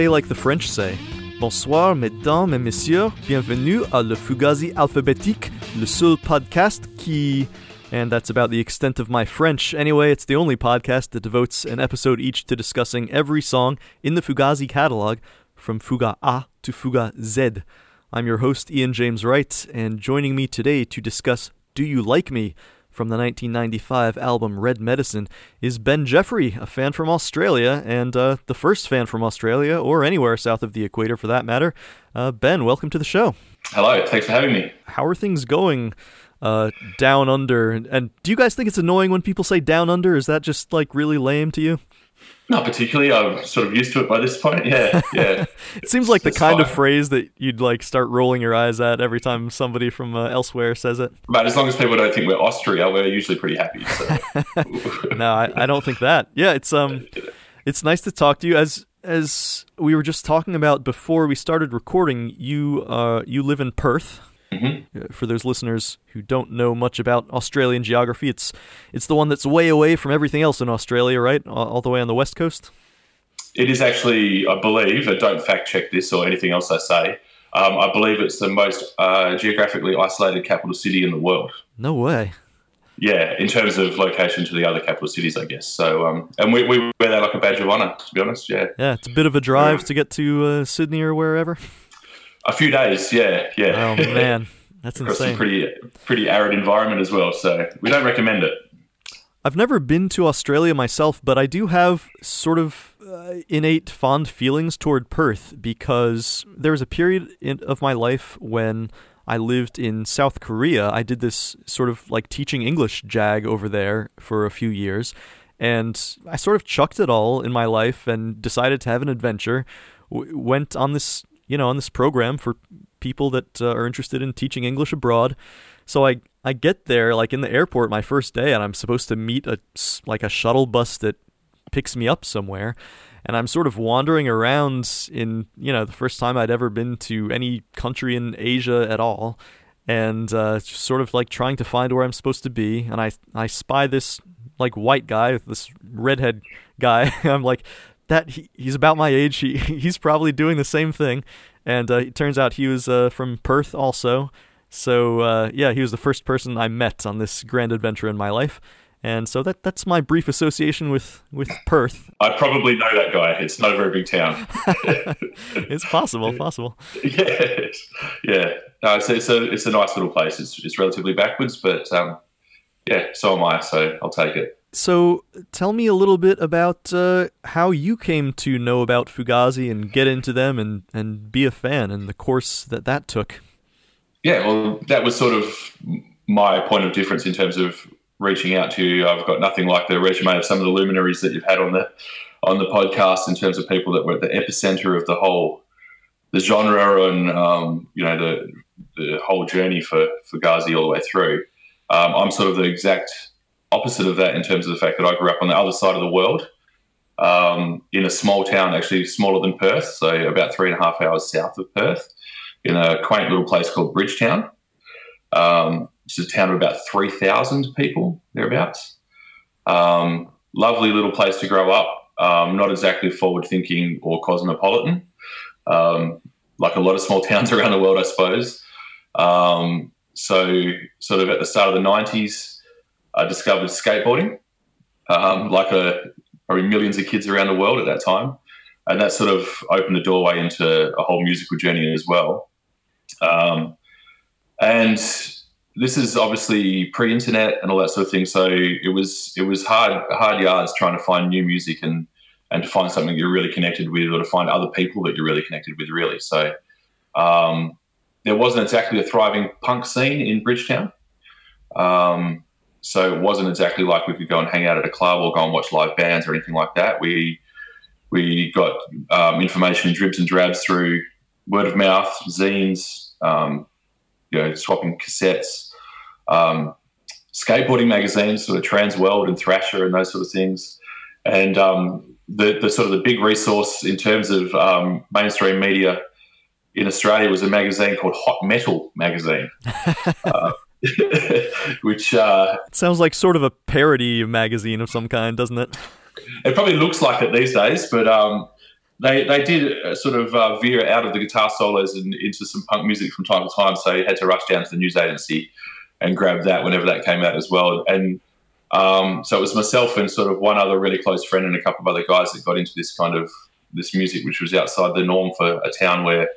say like the French say. Bonsoir, mesdames et messieurs. Bienvenue à Le Fugazi Alphabétique, le seul podcast qui. And that's about the extent of my French. Anyway, it's the only podcast that devotes an episode each to discussing every song in the Fugazi catalog, from Fuga A to Fuga Z. I'm your host, Ian James Wright, and joining me today to discuss Do You Like Me? From the 1995 album Red Medicine is Ben Jeffery, a fan from Australia, and uh, the first fan from Australia, or anywhere south of the equator for that matter. Uh, ben, welcome to the show. Hello, thanks for having me. How are things going uh, down under? And do you guys think it's annoying when people say down under? Is that just like really lame to you? Not particularly. I'm sort of used to it by this point. Yeah, yeah. it seems like the kind fine. of phrase that you'd like start rolling your eyes at every time somebody from uh, elsewhere says it. But as long as people don't think we're Austria, we're usually pretty happy. So. no, I, I don't think that. Yeah, it's um, it's nice to talk to you. As as we were just talking about before we started recording, you uh, you live in Perth. Mm-hmm. For those listeners who don't know much about Australian geography, it's it's the one that's way away from everything else in Australia, right? All, the way on the west coast. It is actually, I believe, I don't fact check this or anything else I say. Um, I believe it's the most uh, geographically isolated capital city in the world. No way. Yeah, in terms of location to the other capital cities, I guess. So, um, and we, we wear that like a badge of honor, to be honest. Yeah. Yeah, it's a bit of a drive yeah. to get to uh, Sydney or wherever. A few days, yeah, yeah. Oh man, that's Across insane. a pretty pretty arid environment as well, so we don't recommend it. I've never been to Australia myself, but I do have sort of uh, innate fond feelings toward Perth because there was a period in, of my life when I lived in South Korea. I did this sort of like teaching English jag over there for a few years, and I sort of chucked it all in my life and decided to have an adventure. W- went on this you know, on this program for people that uh, are interested in teaching English abroad. So I I get there like in the airport my first day, and I'm supposed to meet a like a shuttle bus that picks me up somewhere. And I'm sort of wandering around in, you know, the first time I'd ever been to any country in Asia at all, and uh, sort of like trying to find where I'm supposed to be. And I I spy this like white guy, this redhead guy. I'm like, that he, he's about my age. He he's probably doing the same thing, and uh, it turns out he was uh, from Perth also. So uh, yeah, he was the first person I met on this grand adventure in my life, and so that that's my brief association with with Perth. I probably know that guy. It's not a very big town. it's possible, possible. Yeah, yeah. No, it's, it's a it's a nice little place. It's it's relatively backwards, but um, yeah, so am I. So I'll take it. So, tell me a little bit about uh, how you came to know about Fugazi and get into them and, and be a fan and the course that that took. Yeah, well, that was sort of my point of difference in terms of reaching out to you. I've got nothing like the resume of some of the luminaries that you've had on the on the podcast in terms of people that were at the epicenter of the whole the genre and um, you know the the whole journey for Fugazi all the way through. Um, I'm sort of the exact opposite of that in terms of the fact that I grew up on the other side of the world um, in a small town, actually smaller than Perth, so about three and a half hours south of Perth, in a quaint little place called Bridgetown. Um, it's a town of about 3,000 people, thereabouts. Um, lovely little place to grow up, um, not exactly forward thinking or cosmopolitan, um, like a lot of small towns around the world, I suppose. Um, so, sort of at the start of the 90s, I discovered skateboarding, um, like a, probably millions of kids around the world at that time. And that sort of opened the doorway into a whole musical journey as well. Um, and this is obviously pre-internet and all that sort of thing. So it was it was hard hard yards trying to find new music and and to find something you're really connected with, or to find other people that you're really connected with. Really, so um, there wasn't exactly a thriving punk scene in Bridgetown. Um, so it wasn't exactly like we could go and hang out at a club or go and watch live bands or anything like that. We we got um, information dribs and drabs through word of mouth, zines, um, you know, swapping cassettes, um, skateboarding magazines, sort of Transworld and Thrasher and those sort of things. And um, the, the sort of the big resource in terms of um, mainstream media in Australia was a magazine called Hot Metal magazine. uh, which uh, sounds like sort of a parody magazine of some kind, doesn't it? It probably looks like it these days, but um, they they did uh, sort of uh, veer out of the guitar solos and into some punk music from time to time. So you had to rush down to the news agency and grab that whenever that came out as well. And um, so it was myself and sort of one other really close friend and a couple of other guys that got into this kind of this music, which was outside the norm for a town where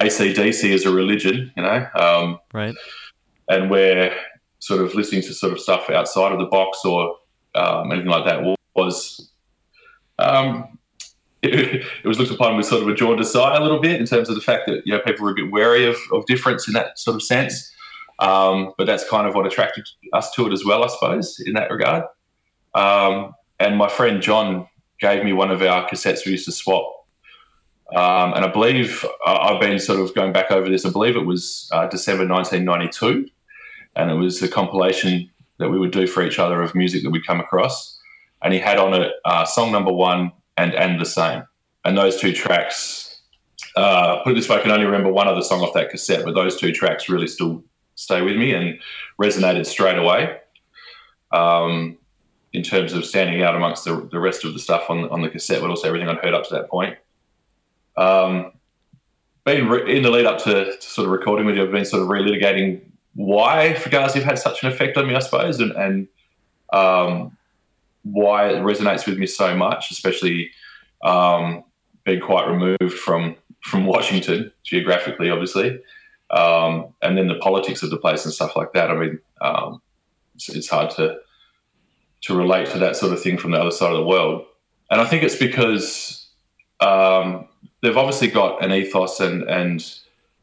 ACDC is a religion, you know, um, right? And where sort of listening to sort of stuff outside of the box or um, anything like that was um, it, it, was looked upon with sort of a jaundiced eye a little bit in terms of the fact that you know people were a bit wary of, of difference in that sort of sense. Um, but that's kind of what attracted us to it as well, I suppose, in that regard. Um, and my friend John gave me one of our cassettes we used to swap. Um, and I believe uh, I've been sort of going back over this. I believe it was uh, December 1992, and it was a compilation that we would do for each other of music that we'd come across. And he had on it uh, song number one and and the same. And those two tracks, uh, put it this way, I can only remember one other song off that cassette, but those two tracks really still stay with me and resonated straight away. Um, in terms of standing out amongst the, the rest of the stuff on on the cassette, but also everything I'd heard up to that point. Um, been re- in the lead up to, to, sort of recording with you, I've been sort of relitigating why Fugazi had such an effect on me, I suppose, and, and um, why it resonates with me so much, especially um, being quite removed from from Washington geographically, obviously, um, and then the politics of the place and stuff like that. I mean, um, it's, it's, hard to to relate to that sort of thing from the other side of the world, and I think it's because um, they've obviously got an ethos and and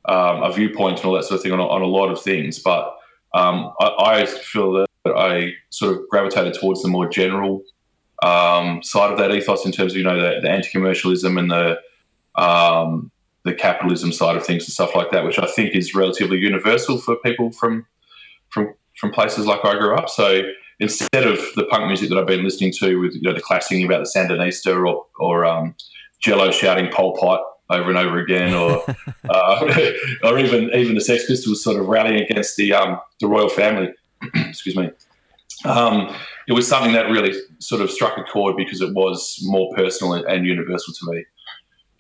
um, a viewpoint and all that sort of thing on, on a lot of things, but um, I, I feel that I sort of gravitated towards the more general um, side of that ethos in terms of you know the, the anti-commercialism and the um, the capitalism side of things and stuff like that, which I think is relatively universal for people from from from places like I grew up. So instead of the punk music that I've been listening to with you know the classic singing about the Sandinista or or um, Jello shouting Pol Pot over and over again, or uh, or even even the Sex Pistols sort of rallying against the um, the royal family. excuse me. Um, it was something that really sort of struck a chord because it was more personal and, universal to me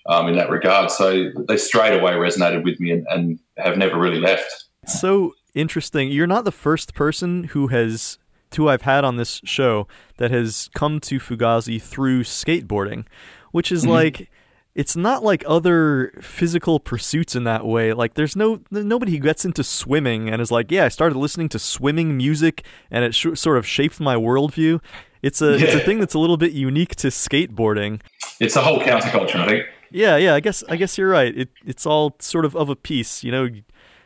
um, in that regard. So they straight away resonated with me and, and have never really left. So interesting. You're not the first person who has who I've had on this show that has come to Fugazi through skateboarding, which is mm-hmm. like it's not like other physical pursuits in that way. Like there's no nobody who gets into swimming and is like, yeah, I started listening to swimming music and it sh- sort of shaped my worldview. It's a yeah. it's a thing that's a little bit unique to skateboarding. It's a whole counterculture, I think. Yeah, yeah. I guess I guess you're right. It it's all sort of of a piece. You know,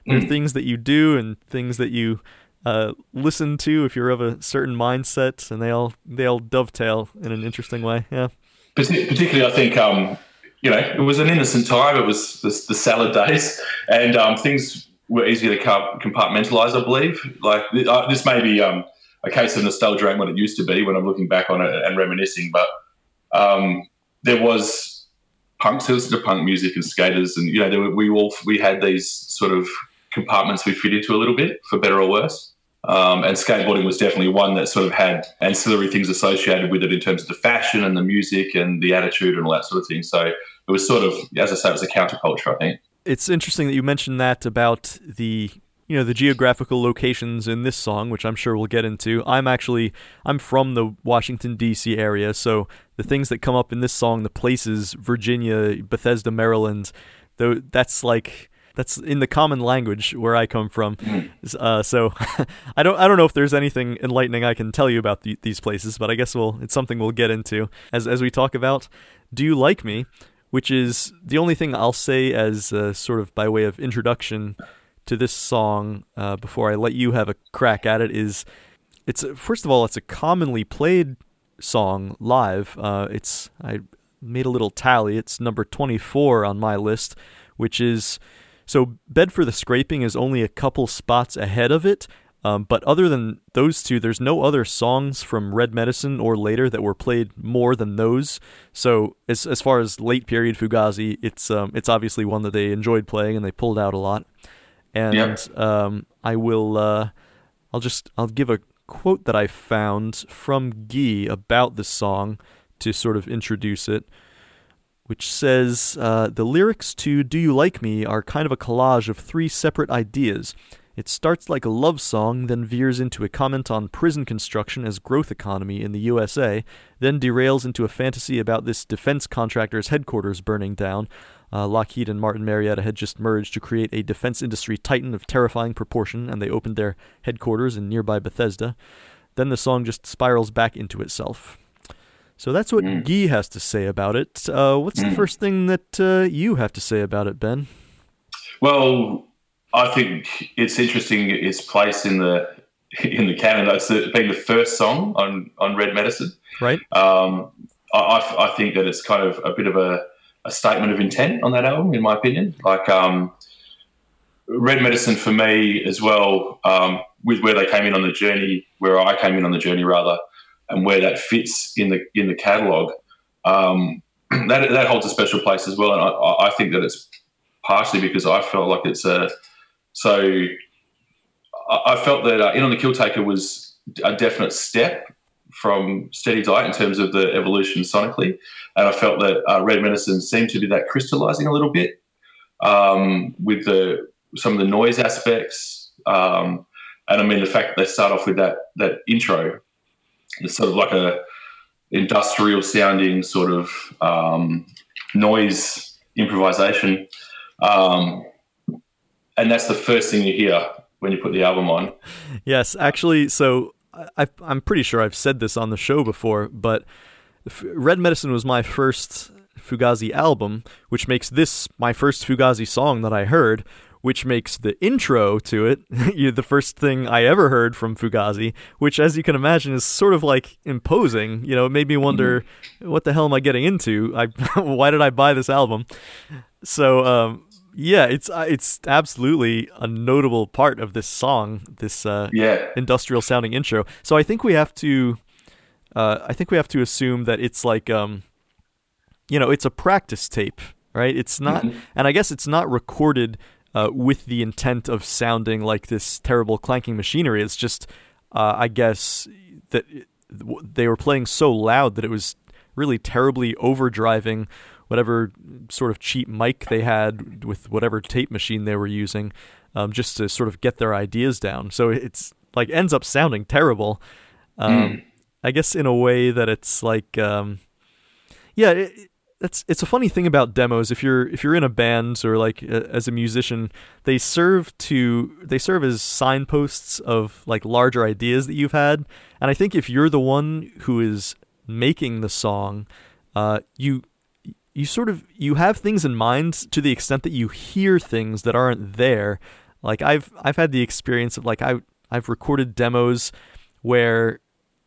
there are mm. things that you do and things that you uh, listen to if you're of a certain mindset, and they all they all dovetail in an interesting way. Yeah. Particularly, I think um, you know, it was an innocent time. It was the, the salad days, and um, things were easier to compartmentalize. I believe. Like uh, this may be um, a case of nostalgia and what it used to be when I'm looking back on it and reminiscing. But um, there was punks who listened to punk music and skaters, and you know, were, we all we had these sort of compartments we fit into a little bit, for better or worse. Um, and skateboarding was definitely one that sort of had ancillary things associated with it in terms of the fashion and the music and the attitude and all that sort of thing. So it was sort of, as I say, it was a counterculture, I think. It's interesting that you mentioned that about the you know the geographical locations in this song which i'm sure we'll get into i'm actually i'm from the washington d.c area so the things that come up in this song the places virginia bethesda maryland though that's like that's in the common language where i come from mm. uh, so i don't i don't know if there's anything enlightening i can tell you about the, these places but i guess we'll it's something we'll get into as as we talk about do you like me which is the only thing I'll say as uh, sort of by way of introduction to this song uh, before I let you have a crack at it is it's first of all it's a commonly played song live. Uh, it's I made a little tally. It's number 24 on my list, which is so Bed for the Scraping is only a couple spots ahead of it, um, but other than those two, there's no other songs from Red Medicine or later that were played more than those. So as as far as late period Fugazi, it's um, it's obviously one that they enjoyed playing and they pulled out a lot. And yep. um, I will uh, I'll just I'll give a quote that I found from Guy about this song to sort of introduce it. Which says uh, the lyrics to "Do You Like Me" are kind of a collage of three separate ideas. It starts like a love song, then veers into a comment on prison construction as growth economy in the USA, then derails into a fantasy about this defense contractor's headquarters burning down. Uh, Lockheed and Martin Marietta had just merged to create a defense industry titan of terrifying proportion, and they opened their headquarters in nearby Bethesda. Then the song just spirals back into itself. So that's what mm. Guy has to say about it. Uh, what's mm. the first thing that uh, you have to say about it, Ben? Well, I think it's interesting its place in the in the canon. It's being the first song on on Red Medicine. Right. Um, I, I think that it's kind of a bit of a, a statement of intent on that album, in my opinion. Like um, Red Medicine for me as well, um, with where they came in on the journey, where I came in on the journey rather, and where that fits in the in the catalog. Um, that that holds a special place as well, and I, I think that it's partially because I felt like it's a so I felt that uh, In on the Kill Taker was a definite step from Steady Diet in terms of the evolution sonically. And I felt that uh, Red Medicine seemed to be that crystallizing a little bit um, with the some of the noise aspects. Um, and I mean, the fact that they start off with that that intro, it's sort of like a industrial sounding sort of um, noise improvisation. Um, and that's the first thing you hear when you put the album on. Yes, actually, so I, am pretty sure I've said this on the show before, but Red Medicine was my first Fugazi album, which makes this my first Fugazi song that I heard, which makes the intro to it the first thing I ever heard from Fugazi, which, as you can imagine, is sort of like imposing. You know, it made me wonder, mm-hmm. what the hell am I getting into? I why did I buy this album? So, um, yeah, it's uh, it's absolutely a notable part of this song, this uh, yeah. industrial sounding intro. So I think we have to, uh, I think we have to assume that it's like, um, you know, it's a practice tape, right? It's not, mm-hmm. and I guess it's not recorded uh, with the intent of sounding like this terrible clanking machinery. It's just, uh, I guess that they were playing so loud that it was really terribly overdriving whatever sort of cheap mic they had with whatever tape machine they were using, um, just to sort of get their ideas down. So it's like ends up sounding terrible. Um, mm. I guess in a way that it's like, um, yeah, it, it's it's a funny thing about demos. If you're if you're in a band or like as a musician, they serve to they serve as signposts of like larger ideas that you've had. And I think if you're the one who is making the song, uh, you you sort of you have things in mind to the extent that you hear things that aren't there. Like I've I've had the experience of like I I've recorded demos where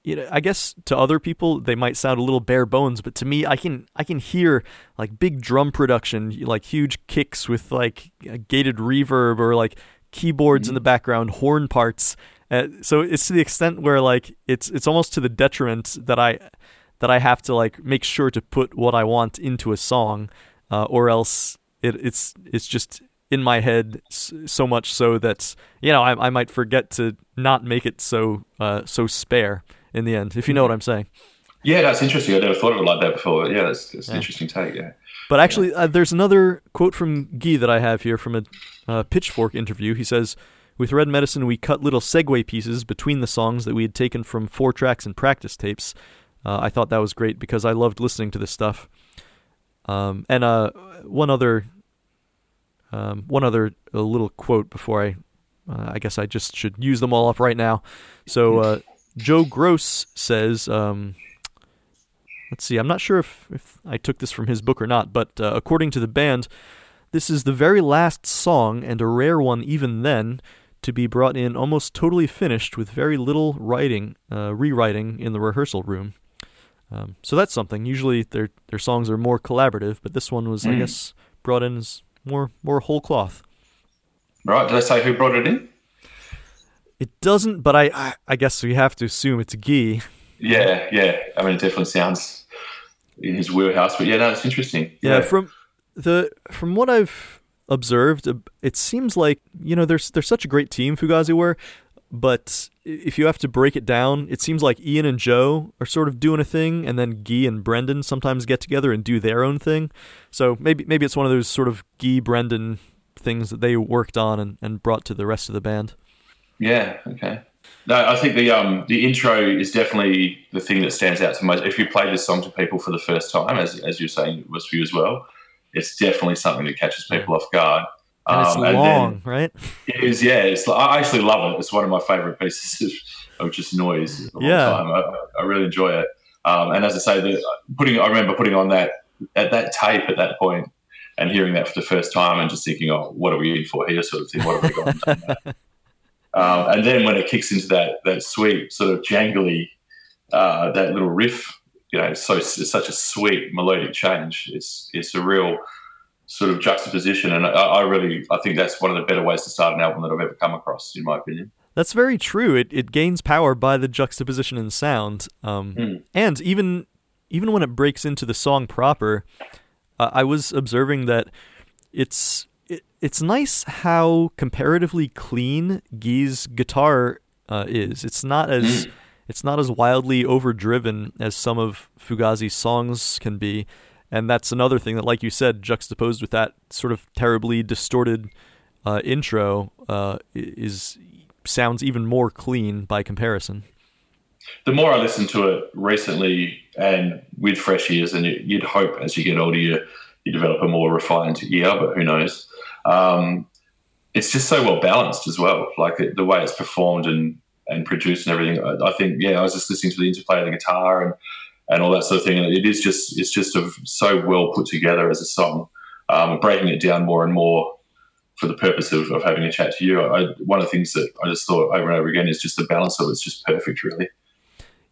you know, I guess to other people they might sound a little bare bones, but to me, I can I can hear like big drum production, like huge kicks with like gated reverb or like keyboards mm-hmm. in the background, horn parts. Uh, so it's to the extent where like it's it's almost to the detriment that I that I have to like make sure to put what I want into a song, uh, or else it, it's it's just in my head so much so that you know I, I might forget to not make it so uh, so spare in the end. If you know what I'm saying. Yeah, that's interesting. I never thought of it like that before. Yeah, that's, that's yeah. an interesting take. Yeah. But actually, uh, there's another quote from Guy that I have here from a uh, Pitchfork interview. He says, "With Red Medicine, we cut little segue pieces between the songs that we had taken from four tracks and practice tapes. Uh, I thought that was great because I loved listening to this stuff. Um, and uh, one other, um, one other little quote before I, uh, I guess I just should use them all up right now. So uh, Joe Gross says, um, let's see, I'm not sure if, if I took this from his book or not, but uh, according to the band, this is the very last song and a rare one even then to be brought in almost totally finished with very little writing, uh, rewriting in the rehearsal room. Um, so that's something. Usually their their songs are more collaborative, but this one was, mm. I guess, brought in as more more whole cloth. Right. Did I say who brought it in? It doesn't, but I I, I guess we have to assume it's Guy. Yeah, yeah. I mean, it definitely sounds in his wheelhouse. But yeah, no, it's interesting. Yeah, yeah from the from what I've observed, uh, it seems like you know there's there's such a great team Fugazi were but if you have to break it down, it seems like Ian and Joe are sort of doing a thing, and then Guy and Brendan sometimes get together and do their own thing. So maybe maybe it's one of those sort of Guy Brendan things that they worked on and, and brought to the rest of the band. Yeah. Okay. No, I think the um the intro is definitely the thing that stands out to most. If you play this song to people for the first time, as as you're saying it was for you as well, it's definitely something that catches people off guard. And it's Um, long, then right? It is, yeah. It's, I actually love it. It's one of my favorite pieces of, of just noise all Yeah. time. I, I really enjoy it. Um, and as I say, the, putting I remember putting on that at that tape at that point and hearing that for the first time and just thinking, oh, what are we in for here? Sort of thing. What have we got? um, and then when it kicks into that that sweet sort of jangly, uh, that little riff, you know, so it's such a sweet melodic change. It's it's a real sort of juxtaposition, and I, I really I think that's one of the better ways to start an album that I've ever come across, in my opinion. That's very true. It it gains power by the juxtaposition in sound, um, Mm. and even even when it breaks into the song proper, uh, I was observing that it's it, it's nice how comparatively clean Guy's guitar uh, is. It's not as it's not as wildly overdriven as some of Fugazi's songs can be, and that's another thing that, like you said, juxtaposed with that sort of terribly distorted uh, intro, uh, is sounds even more clean by comparison. The more I listen to it recently and with fresh ears, and you- you'd hope as you get older you, you develop a more refined ear, but who knows? Um, it's just so well balanced as well. Like the, way it's performed and, and produced and everything. I, I think, yeah, I was just listening to the interplay of the guitar and, and all that sort of thing. And it is just, it's just a, so well put together as a song. Um, breaking it down more and more for the purpose of, of having a chat to you. I, one of the things that I just thought over and over again is just the balance of it's just perfect, really.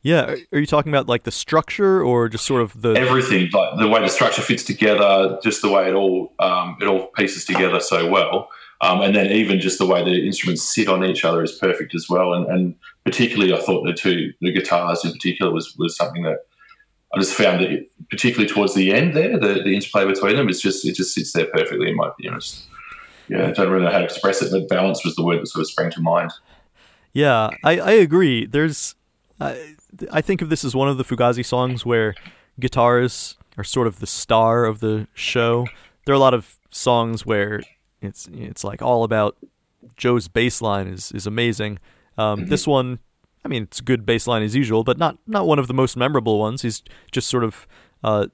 Yeah, are- you talking about like the structure or just sort of the Everything, like the way the structure fits together, just the way it all um, it all pieces together so well, um, and then even just the way the instruments sit on each other is perfect as well. And, and particularly, I thought the two the guitars in particular was was something that I just found it particularly towards the end there, the, the interplay between them is just it just sits there perfectly in my opinion. Yeah, I don't really know how to express it, but balance was the word that sort of sprang to mind. Yeah, I, I agree. There's, I, I think of this as one of the Fugazi songs where guitars are sort of the star of the show. There are a lot of songs where it's it's like all about Joe's bass line is is amazing. Um, This one, I mean, it's a good bass line as usual, but not not one of the most memorable ones. He's just sort of uh,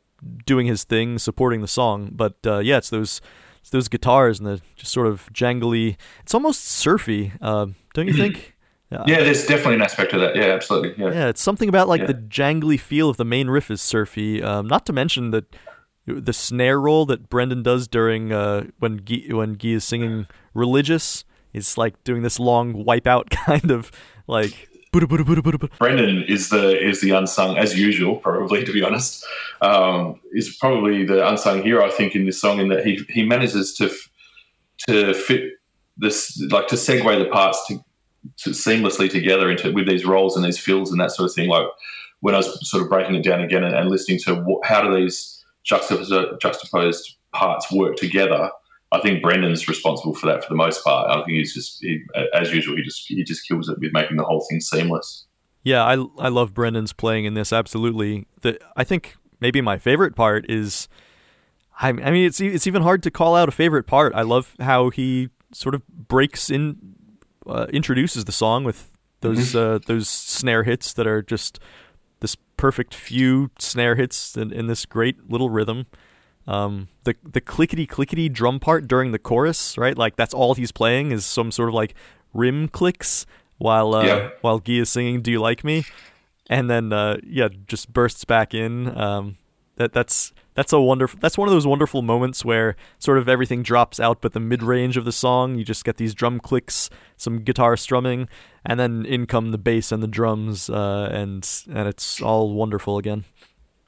doing his thing, supporting the song. But uh, yeah, it's those it's those guitars and the just sort of jangly. It's almost surfy, um, don't you think? Yeah, there's definitely an aspect of that. Yeah, absolutely. Yeah. Yeah, it's something about like Yeah. the jangly feel of the main riff is surfy. Um, not to mention that the snare roll that Brendan does during uh, when Guy, when Guy is singing "Religious" is like doing this long wipeout kind of like. Brendan is the is the unsung, as usual, probably to be honest, um, is probably the unsung hero. I think in this song, in that he he manages to f- to fit this like to segue the parts to, to seamlessly together into with these roles and these fills and that sort of thing. Like when I was sort of breaking it down again and, and listening to wh- how do these juxtaposed parts work together. I think Brendan's responsible for that for the most part. I think he's just, he, as usual, he just he just kills it with making the whole thing seamless. Yeah, I I love Brendan's playing in this absolutely. The I think maybe my favorite part is I I mean it's it's even hard to call out a favorite part. I love how he sort of breaks in uh, introduces the song with those uh, those snare hits that are just this perfect few snare hits in, in this great little rhythm. Um, the the clickety clickety drum part during the chorus, right? Like that's all he's playing is some sort of like rim clicks while uh, while Guy is singing "Do You Like Me," and then uh, yeah, just bursts back in. Um, that that's that's a wonderful. That's one of those wonderful moments where sort of everything drops out, but the mid range of the song, you just get these drum clicks, some guitar strumming, and then in come the bass and the drums, uh, and and it's all wonderful again.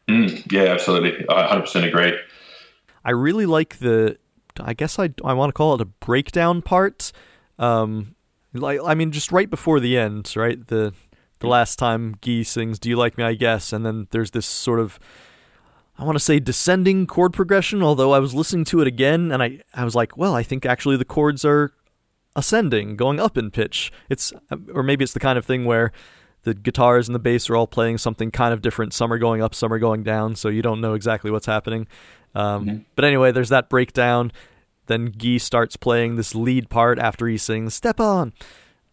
Mm, yeah, absolutely. I 100% agree. I really like the. I guess I I want to call it a breakdown part. Um, like I mean, just right before the end, right the the last time Guy sings "Do You Like Me?" I guess, and then there's this sort of. I want to say descending chord progression, although I was listening to it again and I, I was like, well, I think actually the chords are ascending, going up in pitch. It's or maybe it's the kind of thing where the guitars and the bass are all playing something kind of different. Some are going up, some are going down, so you don't know exactly what's happening. Um, mm-hmm. But anyway, there's that breakdown. Then Guy starts playing this lead part after he sings "Step On."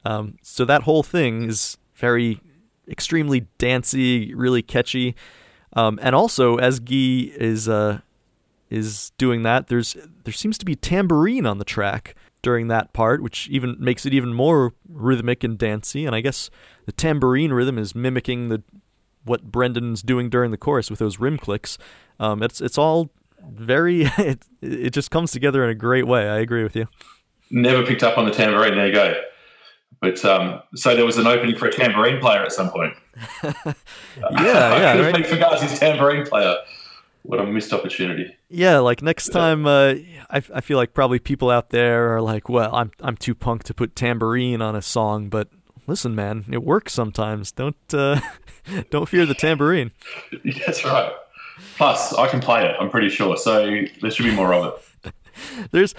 Um, so that whole thing is very, extremely dancey, really catchy. Um, and also, as Guy is uh, is doing that, there's there seems to be tambourine on the track during that part, which even makes it even more rhythmic and dancey. And I guess the tambourine rhythm is mimicking the what Brendan's doing during the chorus with those rim clicks. Um, it's it's all very it, it just comes together in a great way. I agree with you. Never picked up on the tambourine. There you go. But um, so there was an opening for a tambourine player at some point. yeah, yeah. I right? forgot his tambourine player. What a missed opportunity. Yeah, like next time, uh, I, I feel like probably people out there are like, well, I'm I'm too punk to put tambourine on a song, but listen, man, it works sometimes. Don't uh, don't fear the tambourine. That's right. Plus, I can play it. I'm pretty sure. So there should be more of it. There's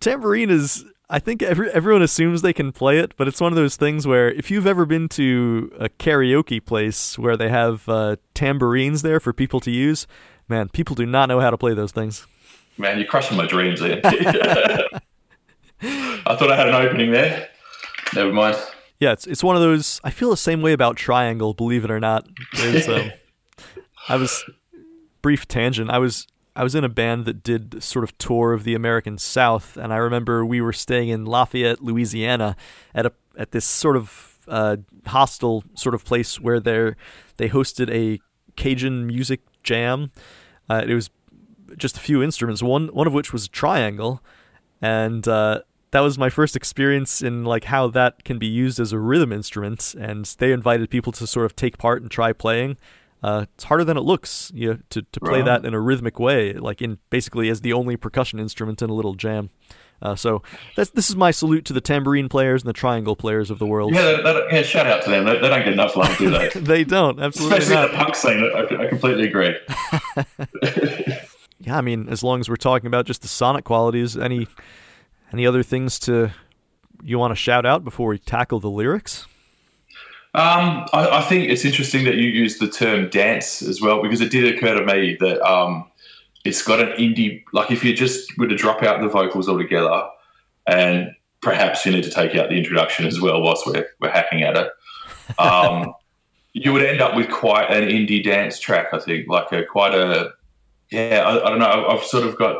tambourine is I think every, everyone assumes they can play it, but it's one of those things where if you've ever been to a karaoke place where they have uh, tambourines there for people to use, man, people do not know how to play those things. Man, you're crushing my dreams, Ian. I thought I had an opening there. Never mind. Yeah, it's it's one of those. I feel the same way about Triangle. Believe it or not, um, I was brief tangent. I was I was in a band that did sort of tour of the American South, and I remember we were staying in Lafayette, Louisiana, at a at this sort of uh, hostel sort of place where they they hosted a Cajun music jam. Uh, it was just a few instruments, one one of which was a triangle, and uh, that was my first experience in like how that can be used as a rhythm instrument. And they invited people to sort of take part and try playing. Uh, it's harder than it looks you know, to, to play right. that in a rhythmic way, like in basically as the only percussion instrument in a little jam. Uh, so that's, this is my salute to the tambourine players and the triangle players of the world. Yeah, that, that, yeah shout out to them. They, they, don't get enough love, do they? they don't, absolutely Especially not. the punk scene, I, I completely agree. yeah, I mean, as long as we're talking about just the sonic qualities, any any other things to you want to shout out before we tackle the lyrics? Um, I, I, think it's interesting that you use the term dance as well because it did occur to me that um, it's got an indie. Like if you just were to drop out the vocals altogether, and perhaps you need to take out the introduction as well whilst we're we're hacking at it. Um, you would end up with quite an indie dance track. I think like a quite a yeah. I, I don't know. I've sort of got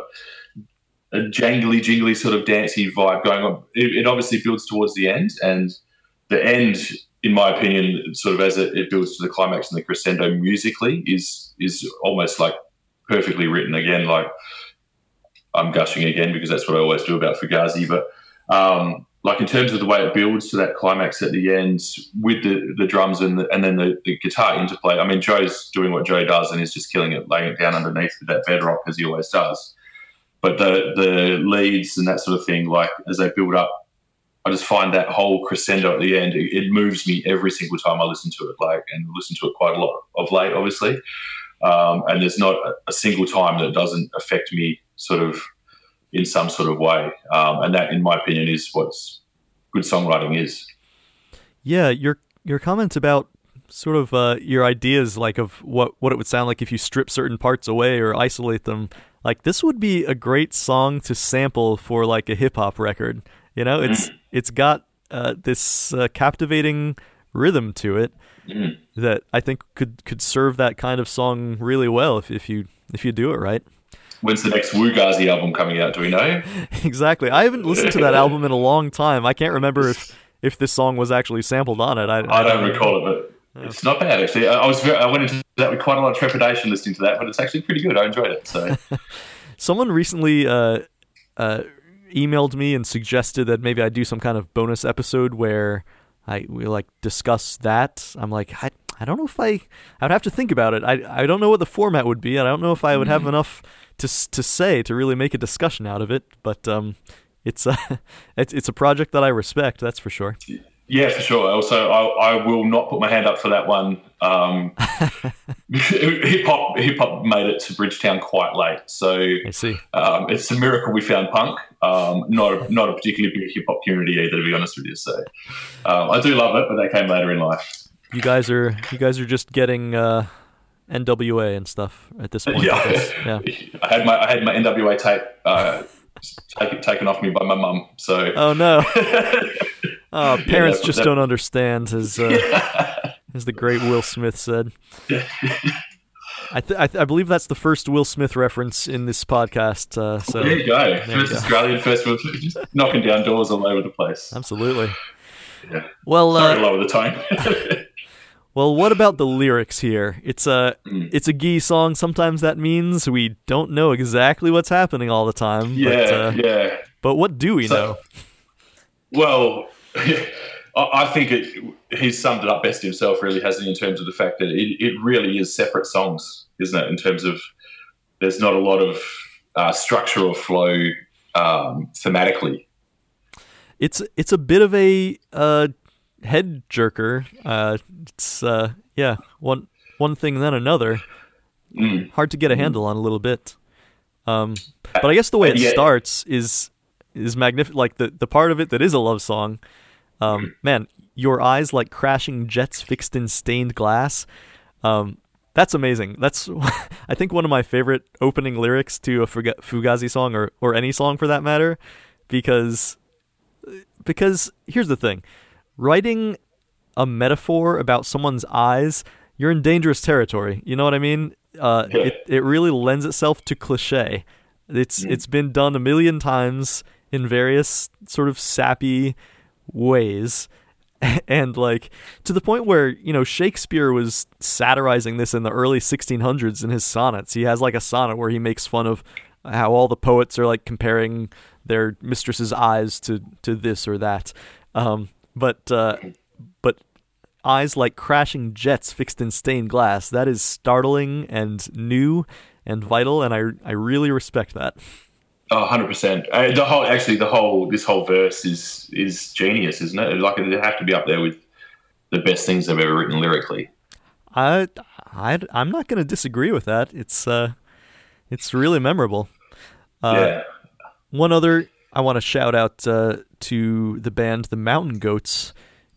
a jangly, jingly sort of dancey vibe going on. It, it obviously builds towards the end, and the end in my opinion, sort of as it, it, builds to the climax and the crescendo musically, is is almost like perfectly written. Again, like I'm gushing again because that's what I always do about Fugazi. But um, like in terms of the way it builds to that climax at the end with the, the drums and the, and then the, the guitar interplay. I mean, Joe's doing what Joe does and he's just killing it, laying it down underneath that bedrock as he always does. But the the leads and that sort of thing, like as they build up I just find that whole crescendo at the end, it, it, moves me every single time I listen to it, like, and listen to it quite a lot of late, obviously. Um, and there's not a, single time that doesn't affect me sort of in some sort of way. Um, and that, in my opinion, is what good songwriting is. Yeah, your your comments about sort of uh, your ideas, like of what what it would sound like if you strip certain parts away or isolate them. Like this would be a great song to sample for like a hip hop record. You know, it's mm. it's got uh, this uh, captivating rhythm to it mm. that I think could could serve that kind of song really well if, if you if you do it right. When's the next Wugazi album coming out? Do we know? exactly. I haven't listened to that album in a long time. I can't remember if if this song was actually sampled on it. I, I, I don't recall it, but it's not bad actually. I was very, I went into that with quite a lot of trepidation listening to that, but it's actually pretty good. I enjoyed it. So, someone recently uh, uh, emailed me and suggested that maybe I do some kind of bonus episode where I we like discuss that. I'm like, I, I don't know if I I would have to think about it. I I don't know what the format would be. I don't know if I would have mm-hmm. enough to to say to really make a discussion out of it. But um, it's a it's it's a project that I respect. That's for sure. Yeah, for sure. Also, I, I will not put my hand up for that one. Um, hip hop hip hop made it to Bridgetown quite late, so I see. Um, it's a miracle we found punk. Um, not a, not a particularly big hip hop community either, to be honest with you. So um, I do love it, but that came later in life. You guys are you guys are just getting uh, NWA and stuff at this point. Yeah, I yeah. I had my I had my NWA tape uh, take, taken off me by my mum. So oh no, oh, parents yeah, just that, don't understand, as uh, as the great Will Smith said. I, th- I, th- I, believe that's the first Will Smith reference in this podcast. Uh, so there you go, there first you go. Australian, first Will Smith, just knocking down doors all over the place. Absolutely. Yeah. Well, sorry uh, lower the tone. well, what about the lyrics here? It's a Mm. it's a gee song. Sometimes that means we don't know exactly what's happening all the time. yeah, but, uh, yeah. but what do we So- know? Well, I think it, he's summed it up best himself, really, hasn't he, in terms of the fact that it, it really is separate songs, isn't it? In terms of there's not a lot of uh, structure or flow um, thematically. It's it's a bit of a uh, head jerker. Uh, it's uh, yeah, one one thing then another. Mm. Hard to get a handle on a little bit. Um, but I guess the way it Yeah. starts is is magnificent. Like the the part of it that is a love song. Um, man, your eyes like crashing jets fixed in stained glass. Um, that's amazing. That's I think one of my favorite opening lyrics to a Fugazi song or or any song for that matter, because because here's the thing, writing a metaphor about someone's eyes, you're in dangerous territory. You know what I mean? Uh, it it really lends itself to cliche. It's it's been done a million times in various sort of sappy ways and like to the point where you know Shakespeare was satirizing this in the early 1600s in his sonnets. He has like a sonnet where he makes fun of how all the poets are like comparing their mistress's eyes to to this or that. Um, but uh, but eyes like crashing jets fixed in stained glass. That is startling and new and vital, and I I really respect that. 100 percent. The whole, actually, the whole, this whole verse is is genius, isn't it? Like it have to be up there with the best things I've ever written lyrically. I, I I'm not going to disagree with that. It's uh, it's really memorable. Uh, yeah, One other I want to shout out uh, to the band The Mountain Goats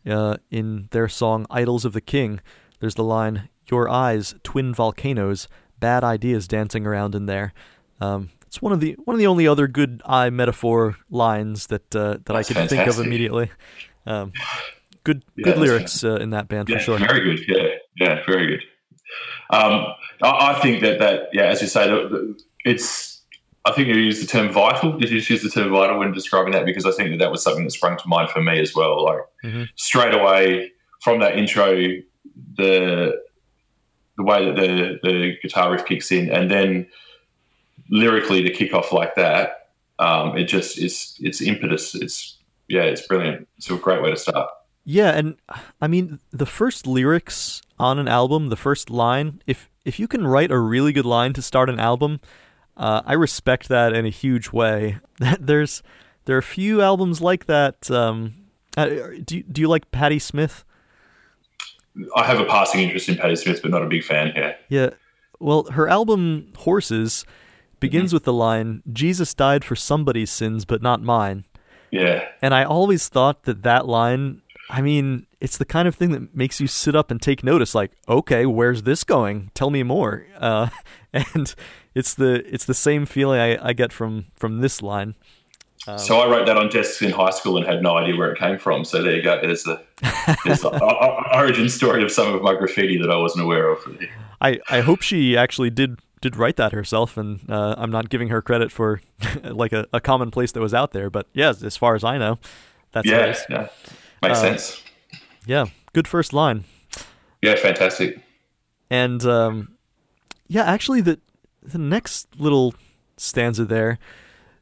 uh, in their song "Idylls of the King." There's the line, "Your eyes, twin volcanoes, bad ideas dancing around in there." Um, it's one of the one of the only other good eye metaphor lines that uh, that I That's could think of immediately. Um, good Yeah, good lyrics uh, in that band yeah, for sure. very good. Yeah, yeah, very good. Um, I, I think that that yeah, as you say, it's. I think you used the term vital. Did you just use the term vital when describing that? Because I think that that was something that sprung to mind for me as well. Like Mhm. straight away from that intro, the the way that the the guitar riff kicks in, and then lyrically to kick off like that, um, it just is it's impetus. It's yeah, it's brilliant. It's a great way to start. Yeah, and I mean the first lyrics on an album, the first line, if if you can write a really good line to start an album, uh, I respect that in a huge way. There's there are a few albums like that. Um, uh, do do you like Patti Smith? I have a passing interest in Patti Smith, but not a big fan here. Yeah. Well, her album Horses begins Mm-hmm. with the line "Jesus died for somebody's sins, but not mine." Yeah, And I always thought that that line, I mean, it's the kind of thing that makes you sit up and take notice. Like, okay, where's this going? Tell me more. Uh, and it's the it's the same feeling I, I get from from this line. Um, so I wrote that on desks in high school and had no idea where it came from. So there you go. There's the, there's the origin story of some of my graffiti that I wasn't aware of. I I hope she actually did did write that herself, and uh, I'm not giving her credit for like a, a commonplace that was out there. But yeah, as far as I know, that's yeah, hers. yeah, makes Uh, sense. Yeah, good first line. Yeah, fantastic. And um, yeah, actually, the the next little stanza there,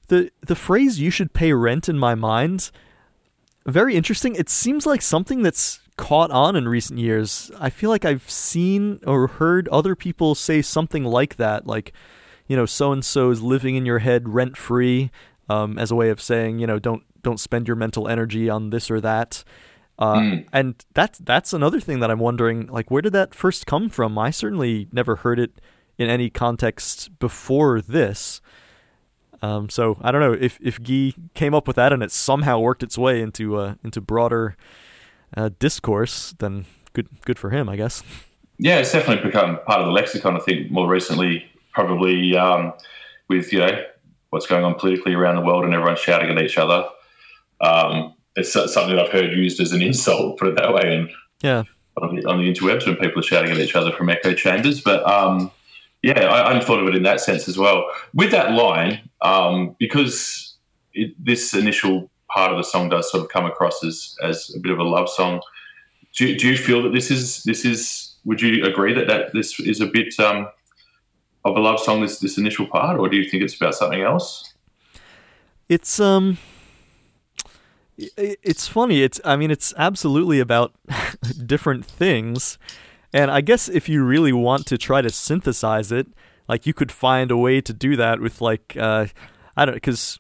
the the phrase "you should pay rent" in my mind, very interesting. It seems like something that's caught on in recent years. I feel like I've seen or heard other people say something like that, like you know, so and so is living in your head rent free, um, as a way of saying you know don't don't spend your mental energy on this or that. Uh, Mm. And that's that's another thing that I'm wondering, like, where did that first come from? I certainly never heard it in any context before this. Um, so I don't know if if Guy came up with that and it somehow worked its way into uh, into broader uh, discourse, then good good for him, I guess. Yeah, it's definitely become part of the lexicon. I think more recently, probably um, with you know what's going on politically around the world and everyone shouting at each other. Um, it's something that I've heard used as an insult, put it that way, and yeah, on the, on the interwebs when people are shouting at each other from echo chambers. But um, yeah, I, I thought of it in that sense as well. With that line, um, because it, this initial part of the song does sort of come across as, as a bit of a love song. Do, do you feel that this is this is? Would you agree that, that this is a bit um, of a love song? This this initial part, or do you think it's about something else? It's um it's funny. It's I mean it's absolutely about different things. And I guess if you really want to try to synthesize it, like you could find a way to do that with like uh I don't cuz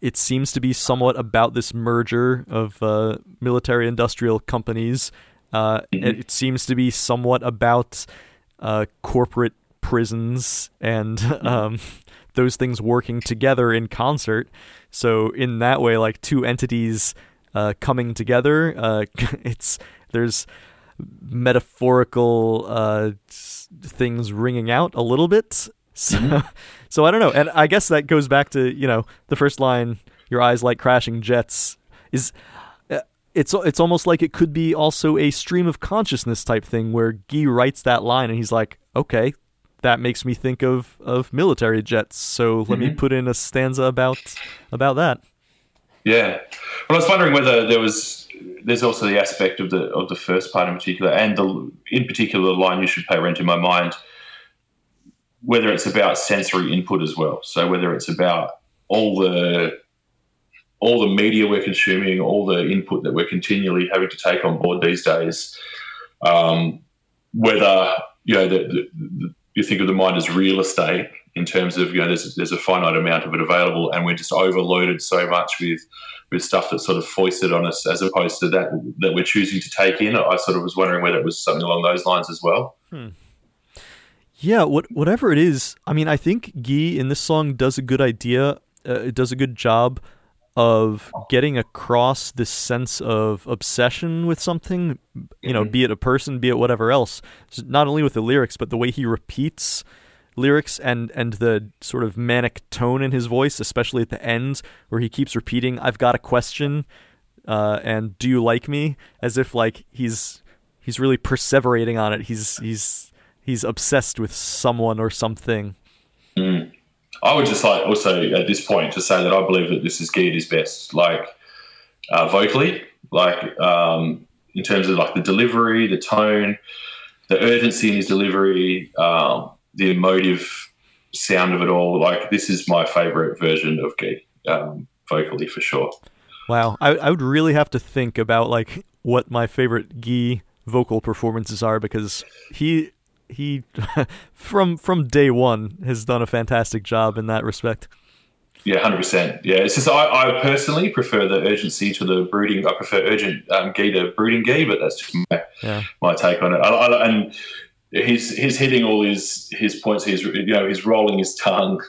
it seems to be somewhat about this merger of uh, military industrial companies. Uh, mm-hmm. it, seems to be somewhat about uh, corporate prisons and mm-hmm. um, those things working together in concert. So in that way, like two entities uh, coming together, uh, it's there's metaphorical uh, things ringing out a little bit. So, mm-hmm. So I don't know, and I guess that goes back to you know the first line, "Your eyes like crashing jets," is uh, it's it's almost like it could be also a stream of consciousness type thing where Guy writes that line and he's like, okay, that makes me think of of military jets. So let mm-hmm. me put in a stanza about about that. Yeah, well, I was wondering whether there was there's also the aspect of the of the first part in particular, and the in particular the line "You should pay rent in my mind." Whether it's about sensory input as well, so whether it's about all the all the media we're consuming, all the input that we're continually having to take on board these days, um, whether you know the, the, you think of the mind as real estate in terms of you know there's there's a finite amount of it available, and we're just overloaded so much with with stuff that's sort of foisted on us as opposed to that that we're choosing to take in. I sort of was wondering whether it was something along those lines as well. Hmm. Yeah, what whatever it is, I mean, I think Guy in this song does a good idea. Uh, it does a good job of getting across this sense of obsession with something, you know, mm-hmm. be it a person, be it whatever else. Not only with the lyrics, but the way he repeats lyrics and and the sort of manic tone in his voice, especially at the end where he keeps repeating, "I've got a question," uh, and "Do you like me?" as if like he's he's really perseverating on it. He's he's he's obsessed with someone or something. Mm. I would just like also at this point to say that I believe that this is Guy at his best, like uh, vocally, like um, in terms of like the delivery, the tone, the urgency in his delivery, um, the emotive sound of it all. Like this is my favorite version of Guy um, vocally for sure. Wow, I, I would really have to think about like what my favorite Guy vocal performances are because he he from from day one has done a fantastic job in that respect. Yeah, hundred percent. Yeah, it's just I, I personally prefer the urgency to the brooding. I prefer urgent um, Guy to brooding Guy, but that's just my, yeah. my take on it. I, I, and he's he's hitting all his his points. He's you know he's rolling his tongue,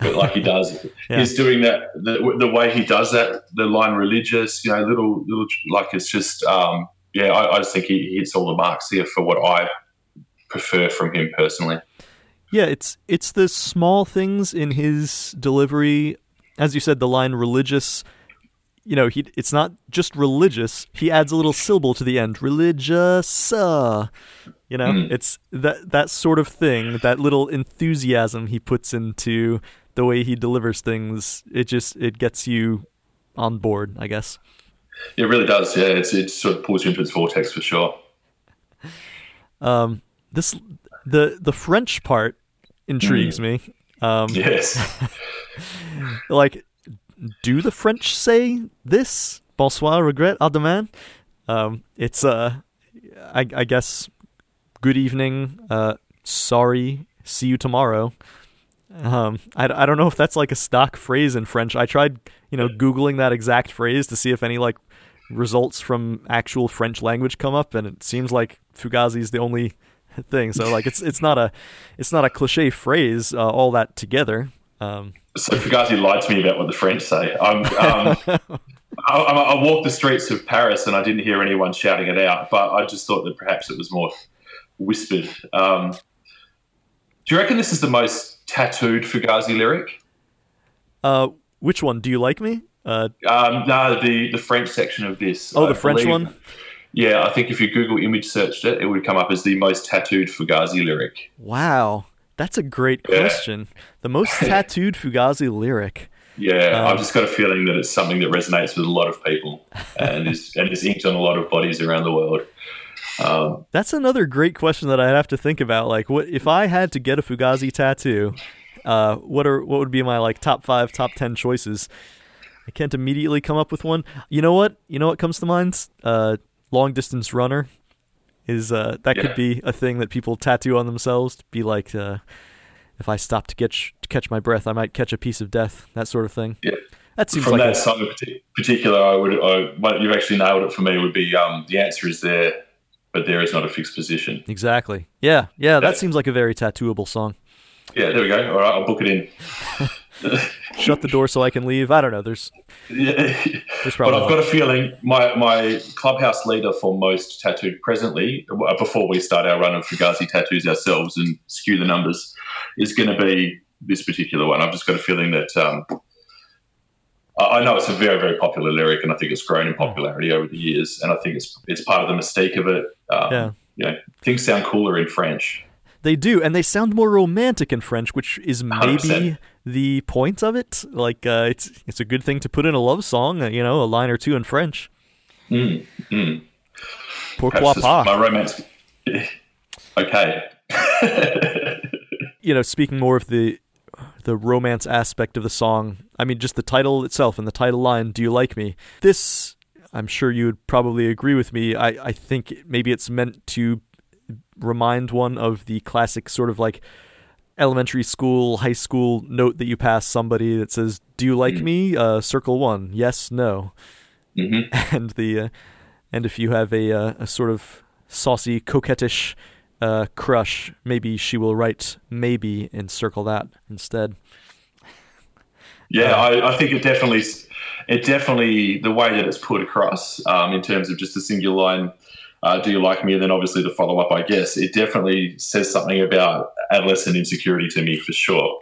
but like he does. yeah. He's doing that the, the way he does that. The line religious, you know, little little like it's just um, yeah. I, I just think he, he hits all the marks here for what I prefer from him personally. Yeah, it's it's the small things in his delivery. As you said, the line religious, you know, he it's not just religious. He adds a little syllable to the end. Religious. Uh, you know, mm. it's that that sort of thing, that little enthusiasm he puts into the way he delivers things. It just it gets you on board, I guess. It really does. Yeah, it's it sort of pulls you into its vortex for sure. Um, this the the French part intrigues mm. me. Um, yes. like, do the French say this? Bonsoir, regret, à demain. Um, it's uh, I, I guess, good evening. Uh, sorry, see you tomorrow. Um, I, I don't know if that's like a stock phrase in French. I tried, you know, googling that exact phrase to see if any like results from actual French language come up, and it seems like Fugazi is the only thing. So like it's it's not a it's not a cliche phrase uh, all that together. Um, so Fugazi lied to me about what the French say. Um, um, I, I, walked the streets of Paris and I didn't hear anyone shouting it out, but I just thought that perhaps it was more whispered. Um, do you reckon this is the most tattooed Fugazi lyric? Uh, which one? Do you like me? Uh, um, no, the the French section of this. Oh, I the French believe. one. Yeah, I think if you Google image searched it, it would come up as the most tattooed Fugazi lyric. Wow, that's a great question. Yeah. The most tattooed Fugazi lyric. Yeah, um, I've just got a feeling that it's something that resonates with a lot of people and is and is inked on a lot of bodies around the world. Um, That's another great question that I'd have to think about. Like, what if I had to get a Fugazi tattoo? Uh, what are what would be my like top five, top ten choices? I can't immediately come up with one. You know what? You know what comes to mind? Uh, long distance runner is uh, that yeah. could be a thing that people tattoo on themselves to be like, uh, if I stop to catch to catch my breath, I might catch a piece of death. That sort of thing. Yeah. That seems like From like that a, song in particular, I would, I, what you actually nailed it for me would be um, the answer is there but there is not a fixed position. Exactly. Yeah, yeah, that yeah. seems like a very tattooable song. Yeah, there we go. All right, I'll book it in. Shut the door so I can leave. I don't know. There's, yeah. there's probably. But I've got a feeling my my clubhouse leader for most tattooed presently, uh, before we start our run of Fugazi tattoos ourselves and skew the numbers, is going to be this particular one. I've just got a feeling that um, I know it's a very, very popular lyric, and I think it's grown in popularity over the years. And I think it's it's part of the mystique of it. Um, yeah, you know, things sound cooler in French. They do, and they sound more romantic in French, which is maybe 100%. the point of it. Like, uh, it's it's a good thing to put in a love song, uh, you know, a line or two in French. Mm, mm. Pourquoi pas? My romance. okay. you know, speaking more of the the romance aspect of the song. I mean, just the title itself and the title line, Do You Like Me? This, I'm sure you would probably agree with me. I, I think maybe it's meant to remind one of the classic sort of like elementary school, high school note that you pass somebody that says, Do you like mm-hmm. me? Uh, circle one. Yes, no. Mm-hmm. And the. Uh, and if you have a, uh, a sort of saucy, coquettish uh, crush, maybe she will write maybe and circle that instead. Yeah, uh, I, I, think it definitely, it definitely the way that it's put across um, in terms of just a single line. Uh, do you like me? And then obviously the follow up, I guess it definitely says something about adolescent insecurity to me for sure.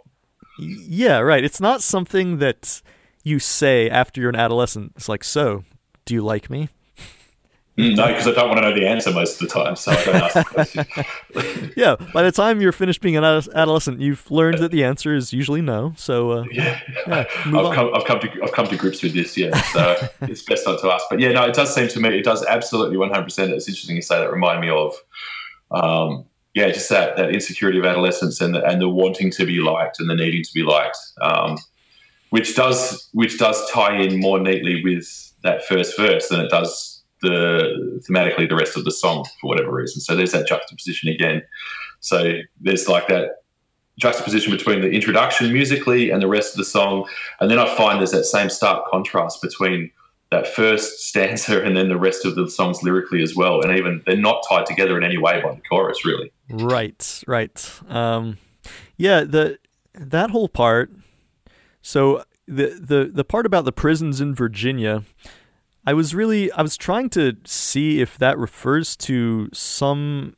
Yeah, right. It's not something that you say after you're an adolescent. It's like, so, do you like me? Mm, no, because I don't want to know the answer most of the time, so I don't ask the question. yeah, by the time you're finished being an adolescent, you've learned that the answer is usually no. So uh, yeah, yeah I've, come, I've, come, to I've come to grips with this. Yeah, so it's best not to ask. But yeah, no, it does seem to me it does absolutely 100. percent It's interesting you say that. Remind me of. Um, yeah, just that, that insecurity of adolescence and the, and the wanting to be liked and the needing to be liked, um, which does which does tie in more neatly with that first verse than it does the thematically the rest of the song for whatever reason. So there's that juxtaposition again. So there's like that juxtaposition between the introduction musically and the rest of the song, and then I find there's that same stark contrast between that first stanza and then the rest of the songs lyrically as well. And even they're not tied together in any way by the chorus, really. Right, right. Um, yeah, the that whole part. So the the the part about the prisons in Virginia I was really I was trying to see if that refers to some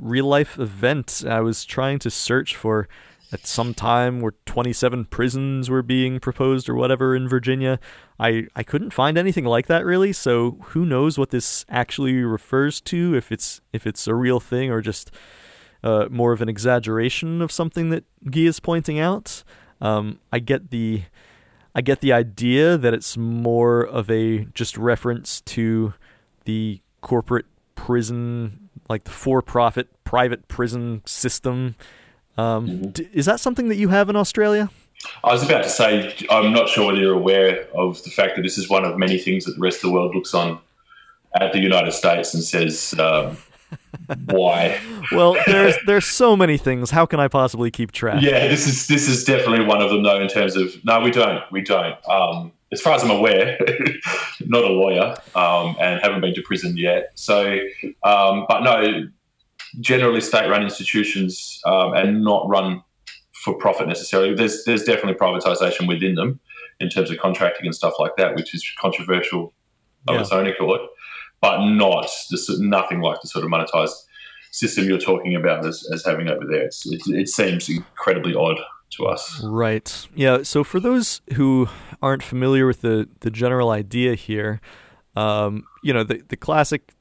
real life event. I was trying to search for at some time where 27 prisons were being proposed or whatever in Virginia. I I couldn't find anything like that really, so who knows what this actually refers to if it's if it's a real thing or just uh, more of an exaggeration of something that Guy is pointing out. Um, I get the I get the idea that it's more of a just reference to the corporate prison, like the for-profit private prison system. Um, mm-hmm. d- is that something that you have in Australia? I was about to say, I'm not sure whether you're aware of the fact that this is one of many things that the rest of the world looks on at the United States and says, um, why? well, there's there's so many things. How can I possibly keep track? Yeah, this is this is definitely one of them, though. In terms of no, we don't, we don't. Um, as far as I'm aware, not a lawyer, um, and haven't been to prison yet. So, um, but no, generally state-run institutions um, and not run for profit necessarily. There's there's definitely privatization within them in terms of contracting and stuff like that, which is controversial of Yeah. its own accord, but not the, nothing like the sort of monetized system you're talking about as, as having over there. It's, it, it seems incredibly odd to us. Right. Yeah. So for those who aren't familiar with the the general idea here, um, you know, the the classic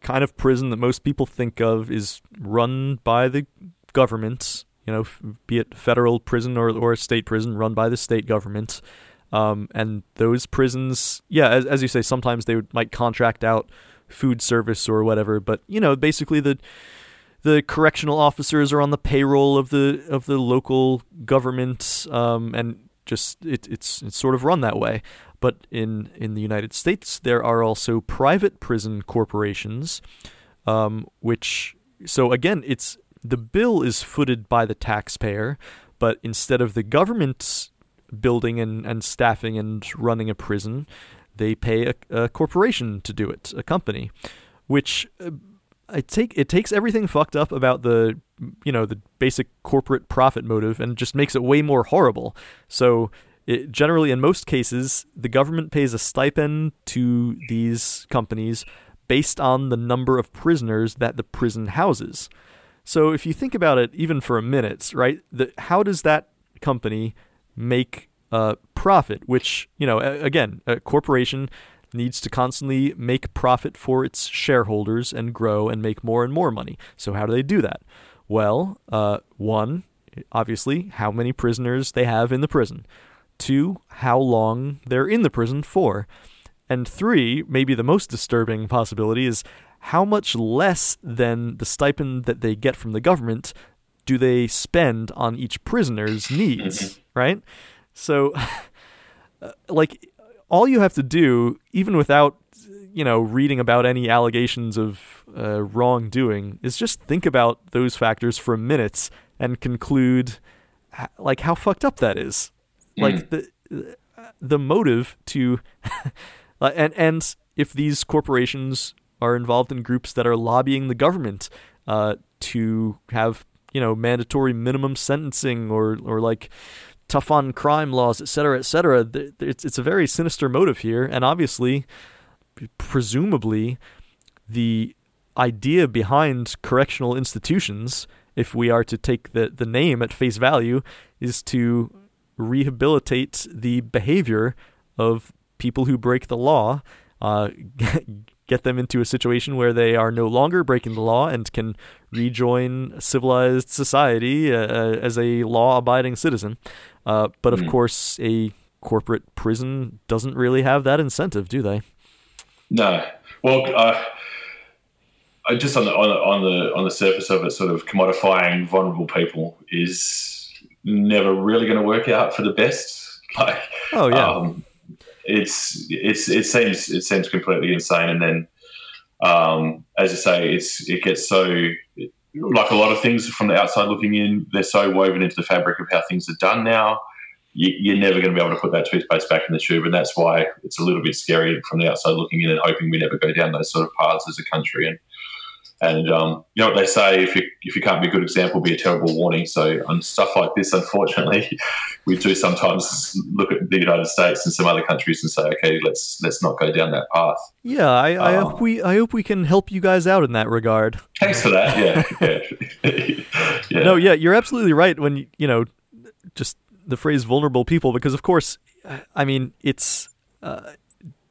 kind of prison that most people think of is run by the government. You know, be it federal prison or or a state prison run by the state government. Um, and those prisons, yeah, as, as you say, sometimes they would, might contract out food service or whatever. But you know, basically the the correctional officers are on the payroll of the of the local government, um, and just it, it's it's sort of run that way. But in in the United States, there are also private prison corporations, um, which so again, it's the bill is footed by the taxpayer, but instead of the government building and, and staffing and running a prison, they pay a, a corporation to do it, a company, which uh, I take it takes everything fucked up about the you know the basic corporate profit motive and just makes it way more horrible. So it, generally, in most cases, the government pays a stipend to these companies based on the number of prisoners that the prison houses. So if you think about it, even for a minute, right? The, how does that company make a profit? Which you know, again, a corporation needs to constantly make profit for its shareholders and grow and make more and more money. So how do they do that? Well, uh, one, obviously, how many prisoners they have in the prison. Two, how long they're in the prison for. And three, maybe the most disturbing possibility is how much less than the stipend that they get from the government do they spend on each prisoner's needs, right? So, uh, like, all you have to do, even without, you know, reading about any allegations of uh, wrongdoing, is just think about those factors for minutes and conclude, like, how fucked up that is. Like the the motive to, uh, and and if these corporations are involved in groups that are lobbying the government uh, to have you know mandatory minimum sentencing or or like tough on crime laws, et cetera, et cetera. It's it's a very sinister motive here, and obviously, presumably, the idea behind correctional institutions, if we are to take the the name at face value, is to rehabilitate the behavior of people who break the law, uh, get them into a situation where they are no longer breaking the law and can rejoin civilized society uh, as a law-abiding citizen. Uh, but of Mm. course, a corporate prison doesn't really have that incentive, do they? No. Well, uh, I just on the, on the on the on the surface of it, sort of commodifying vulnerable people is never really going to work out for the best. Like, Oh yeah, um, it's it's it seems it seems completely insane. And then, um, as I say, it's it gets so like a lot of things from the outside looking in, they're so woven into the fabric of how things are done now. You, you're never going to be able to put that toothpaste back in the tube, and that's why it's a little bit scary from the outside looking in and hoping we never go down those sort of paths as a country. And and um, you know what they say: if you if you can't be a good example, be a terrible warning. So on stuff like this, unfortunately, we do sometimes look at the United States and some other countries and say, okay, let's let's not go down that path. yeah. I, I uh, hope we I hope we can help you guys out in that regard. Thanks for that. Yeah, yeah, yeah. No, yeah, you're absolutely right when you, you know just the phrase vulnerable people because of course I mean it's uh,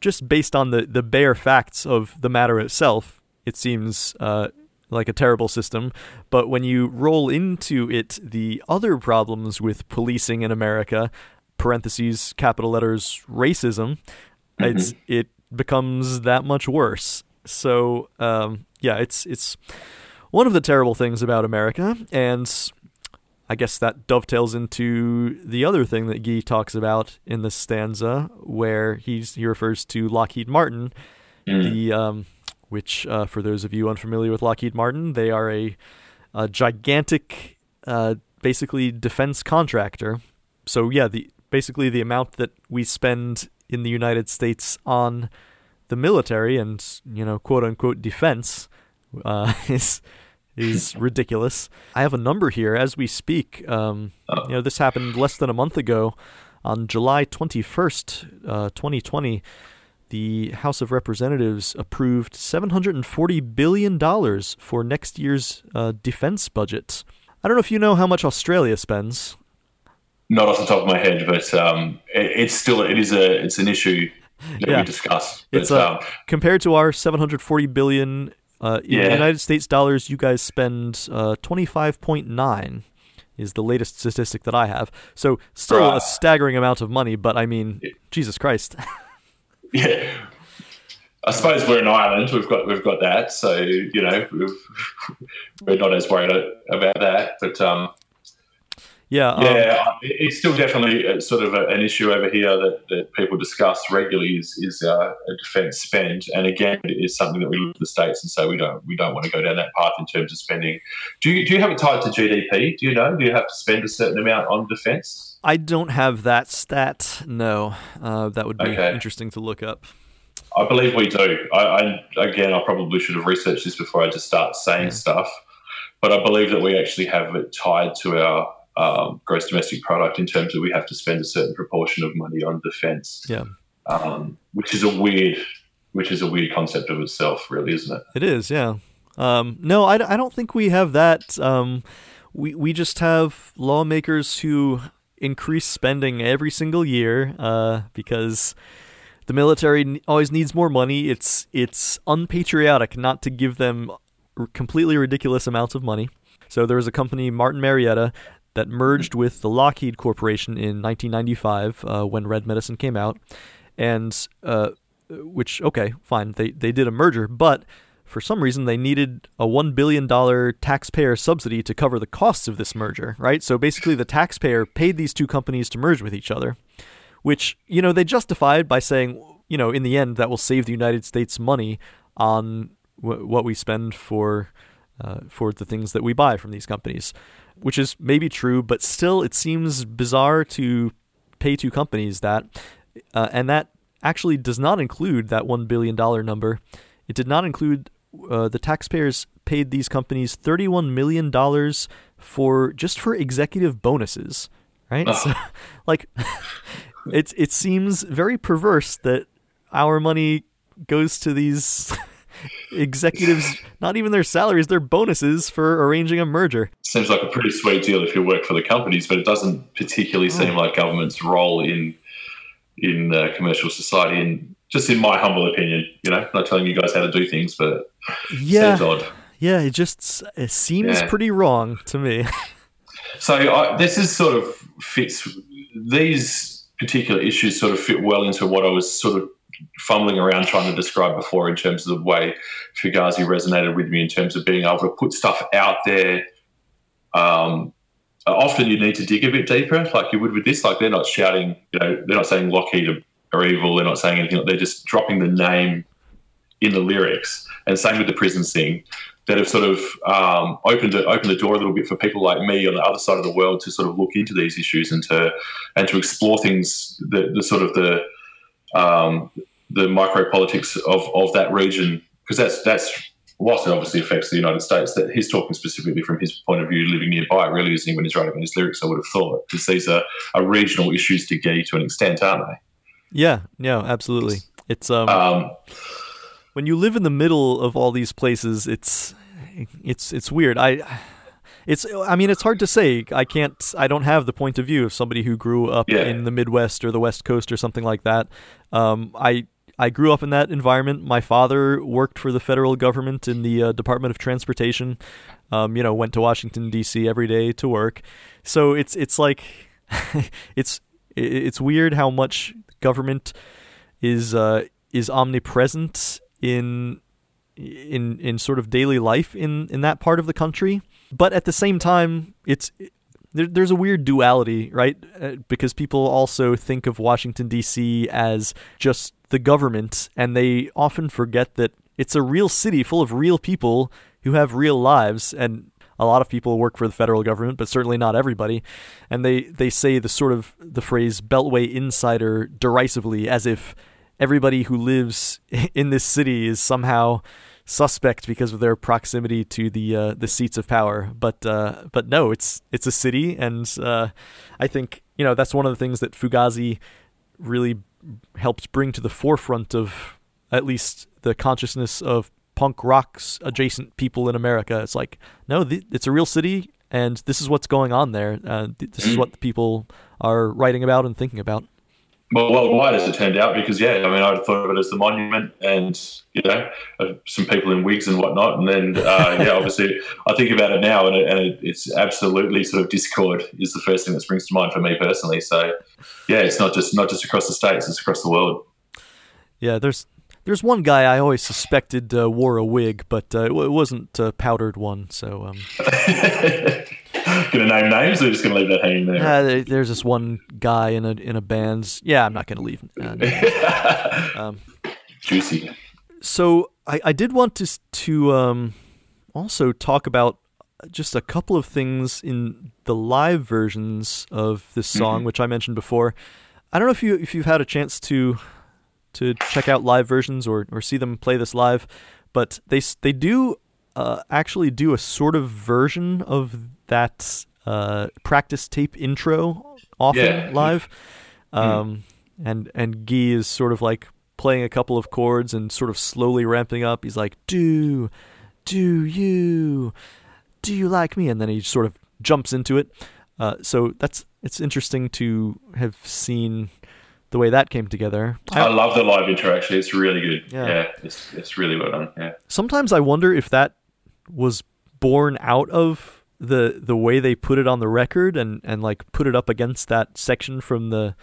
just based on the the bare facts of the matter itself it seems uh, like a terrible system. But when you roll into it the other problems with policing in America parentheses capital letters racism it's it becomes that much worse. So um, yeah it's it's one of the terrible things about America, and I guess that dovetails into the other thing that Guy talks about in this stanza, where he's he refers to Lockheed Martin, Mm. the um, which uh, for those of you unfamiliar with Lockheed Martin, they are a, a gigantic, uh, basically defense contractor. So yeah, the basically the amount that we spend in the United States on the military and you know quote unquote defense uh, is is ridiculous. I have a number here as we speak. Um, you know, this happened less than a month ago, on July twenty first, uh, twenty twenty. The House of Representatives approved seven hundred and forty billion dollars for next year's uh, defense budget. I don't know if you know how much Australia spends. Not off the top of my head, but um, it, it's still it is a it's an issue that Yeah. we discuss. But, It's a- um, compared to our 740 billion uh, in Yeah. United States dollars, you guys spend uh, 25.9 is the latest statistic that I have. So still Right. a staggering amount of money, but I mean, Jesus Christ. yeah. I suppose we're an island. We've got we've got that, so you know we've, we're not as worried about that. But um, yeah, um, yeah, it- it's still definitely sort of a, an issue over here that, that people discuss regularly is is uh, a defence spend, and again, it is something that we look at the states and say we don't we don't want to go down that path in terms of spending. Do you, do you have it tied to GDP? Do you know? Do you have to spend a certain amount on defence? I don't have that stat. No, uh, that would be Okay. interesting to look up. I believe we do. I, I again, I probably should have researched this before I just start saying Yeah. stuff, but I believe that we actually have it tied to our um, gross domestic product in terms of we have to spend a certain proportion of money on defence. Yeah. um, which is a weird, which is a weird concept of itself, really, isn't it? It is, yeah. Um, no, I, I don't think we have that. Um, we we just have lawmakers who increase spending every single year uh, because the military always needs more money. It's it's unpatriotic not to give them completely ridiculous amounts of money. So there was a company, Martin Marietta, that merged with the Lockheed Corporation in 1995 uh, when Red Medicine came out, and uh, which okay, fine, they they did a merger, but for some reason they needed a one billion dollar taxpayer subsidy to cover the costs of this merger, right? So basically, the taxpayer paid these two companies to merge with each other, which you know they justified by saying, you know, in the end that will save the United States money on w- what we spend for uh, for the things that we buy from these companies, which is maybe true, but still it seems bizarre to pay two companies that, uh, and that actually does not include that one billion dollar number. It did not include uh, the taxpayers paid these companies thirty-one million dollars for just for executive bonuses, right? Ugh. So, like, it it seems very perverse that our money goes to these executives, not even their salaries, their bonuses for arranging a merger. Seems like a pretty sweet deal if you work for the companies, but it doesn't particularly seem like government's role in in uh, commercial society. And just in my humble opinion, you know, not telling you guys how to do things, but Yeah, seems odd. yeah, it just it seems Yeah. pretty wrong to me. So I, this is sort of fits these particular issues sort of fit well into what I was sort of fumbling around trying to describe before in terms of the way Fugazi resonated with me in terms of being able to put stuff out there. Um, often you need to dig a bit deeper, like you would with this. Like they're not shouting, you know, they're not saying Lockheed are, evil. They're not saying anything. They're just dropping the name in the lyrics. And same with the prison thing that have sort of um, opened it, opened the door a little bit for people like me on the other side of the world to sort of look into these issues and to and to explore things the, the sort of the um, the micro politics of, of that region because that's that's whilst it obviously affects the United States that he's talking specifically from his point of view living nearby really isn't he when he's writing in his lyrics I would have thought because these are, are regional issues to Gee to an extent aren't they yeah, yeah, absolutely. It's um, um, when you live in the middle of all these places, it's it's it's weird. I it's I mean it's hard to say. I can't I don't have the point of view of somebody who grew up Yeah. in the Midwest or the West Coast or something like that. Um, I I grew up in that environment. My father worked for the federal government in the uh, Department of Transportation. Um, you know, went to Washington D.C. every day to work. So it's it's like it's it's weird how much government is uh, is omnipresent in in in sort of daily life in in that part of the country. But at the same time, it's there, there's a weird duality, right? Uh, because people also think of Washington D.C. as just the government, and they often forget that it's a real city full of real people who have real lives and a lot of people work for the federal government, but certainly not everybody. And they, they say the sort of the phrase Beltway insider derisively as if everybody who lives in this city is somehow suspect because of their proximity to the uh, the seats of power. But uh, but no, it's it's a city, and uh, I think you know that's one of the things that Fugazi really helped bring to the forefront of at least the consciousness of punk rock's adjacent people in America. It's like no, th- it's a real city, and this is what's going on there. Uh, th- this is what the people are writing about and thinking about well, worldwide as it turned out, because yeah, I mean, I'd thought of it as the monument, and you know, uh, some people in wigs and whatnot, and then uh, yeah, obviously, I think about it now, and, it, and it, it's absolutely sort of discord is the first thing that springs to mind for me personally. So yeah, it's not just not just across the states; it's across the world. Yeah, there's there's one guy I always suspected uh, wore a wig, but uh, it wasn't a powdered one. So um, gonna name names, or just gonna leave that hanging there? Uh, there's this one guy in a in a band's. Yeah, I'm not gonna leave. Uh, um, Juicy. So I, I did want to to um, also talk about just a couple of things in the live versions of this song, mm-hmm. which I mentioned before. I don't know if you if you've had a chance to to check out live versions or, or see them play this live, but they they do uh, actually do a sort of version of that uh, practice tape intro often yeah. live. Hmm. Um, mm. And and Guy is sort of like playing a couple of chords and sort of slowly ramping up. He's like, "Do, do you, do you like me?" And then he sort of jumps into it. Uh, so that's it's interesting to have seen the way that came together. I, I love the live intro. Actually, it's really good. Yeah, yeah it's it's really well done. Yeah. Sometimes I wonder if that was born out of the the way they put it on the record and and like put it up against that section from the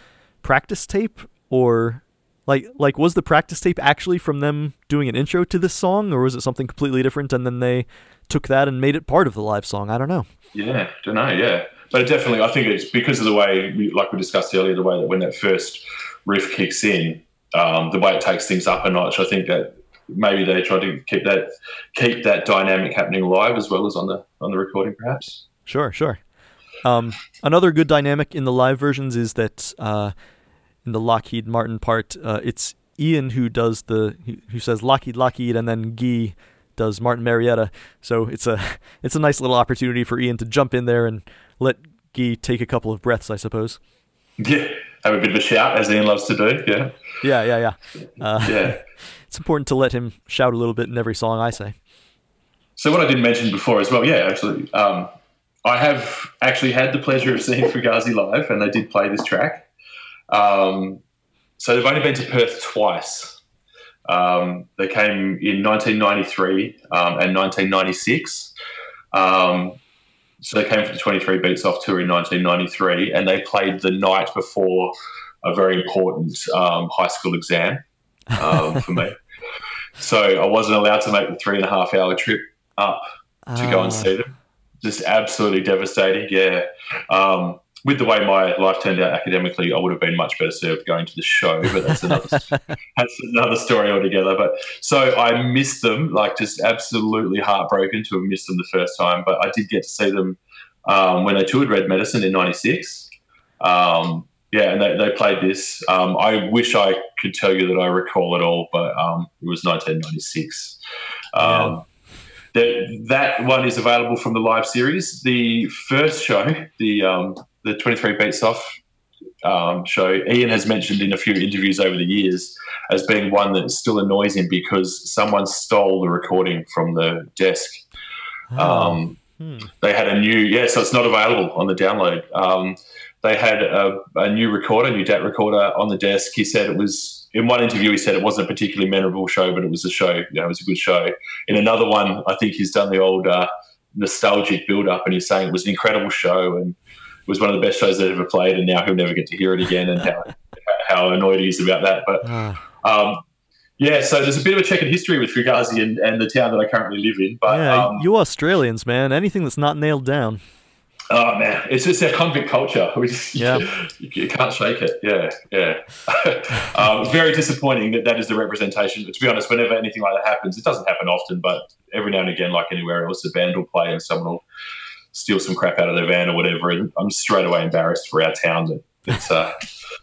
practice tape? Or like like was the practice tape actually from them doing an intro to this song or was it something completely different and then they took that and made it part of the live song? I don't know. Yeah don't know yeah. But definitely i think it's because of the way we, like we discussed earlier the way that when that first riff kicks in um, the way it takes things up a notch i think that maybe they try to keep that keep that dynamic happening live as well as on the on the recording, perhaps. Sure, sure. Um, another good dynamic in the live versions is that uh, in the Lockheed Martin part, uh, it's Ian who does the who says Lockheed Lockheed, and then Guy does Martin Marietta. So it's a it's a nice little opportunity for Ian to jump in there and let Guy take a couple of breaths, I suppose. Yeah, have a bit of a shout as Ian loves to do. Yeah. Yeah, yeah, yeah. Uh, yeah. it's important to let him shout a little bit in every song I say. So what I didn't mention before as well, yeah, actually, um, I have actually had the pleasure of seeing Fugazi live, and they did play this track. Um, so they've only been to Perth twice. Um, they came in 1993 um, and 1996. Um, so they came for the 23 Beats Off tour in 1993, and they played the night before a very important um, high school exam um, for me. So I wasn't allowed to make the three and a half hour trip up to go and ah. see them. Just absolutely devastating. Yeah. Um, with the way my life turned out academically, I would have been much better served going to the show, but that's another that's another story altogether. But so I missed them, like just absolutely heartbroken to have missed them the first time. But I did get to see them um, when they toured Red Medicine in '96. Um, yeah, and they, they played this. Um, I wish I could tell you that I recall it all, but um, it was 1996. Um, that that one is available from the live series. The first show, the um, the 23 Beats Off um, show, Ian has mentioned in a few interviews over the years as being one that still annoys him because someone stole the recording from the desk. Oh. Um, hmm. They had a new, yeah, so it's not available on the download. Um, they had a, a, new recorder, a new DAT recorder on the desk. He said it was, in one interview, he said it wasn't a particularly memorable show, but it was a show, you know, it was a good show. In another one, I think he's done the old uh, nostalgic build up and he's saying it was an incredible show and it was one of the best shows they've ever played, and now he'll never get to hear it again and how, how annoyed he is about that. But ah. um, yeah, so there's a bit of a checkered history with Fugazi and, and the town that I currently live in. But yeah, um, you Australians, man, anything that's not nailed down. Oh man, it's just our convict culture. We just, yeah. you, you, can't shake it. Yeah, yeah. um, it's very disappointing that that is the representation. But to be honest, whenever anything like that happens, it doesn't happen often, but every now and again, like anywhere else, a band will play and someone will steal some crap out of their van or whatever, and I'm straight away embarrassed for our town that it's uh,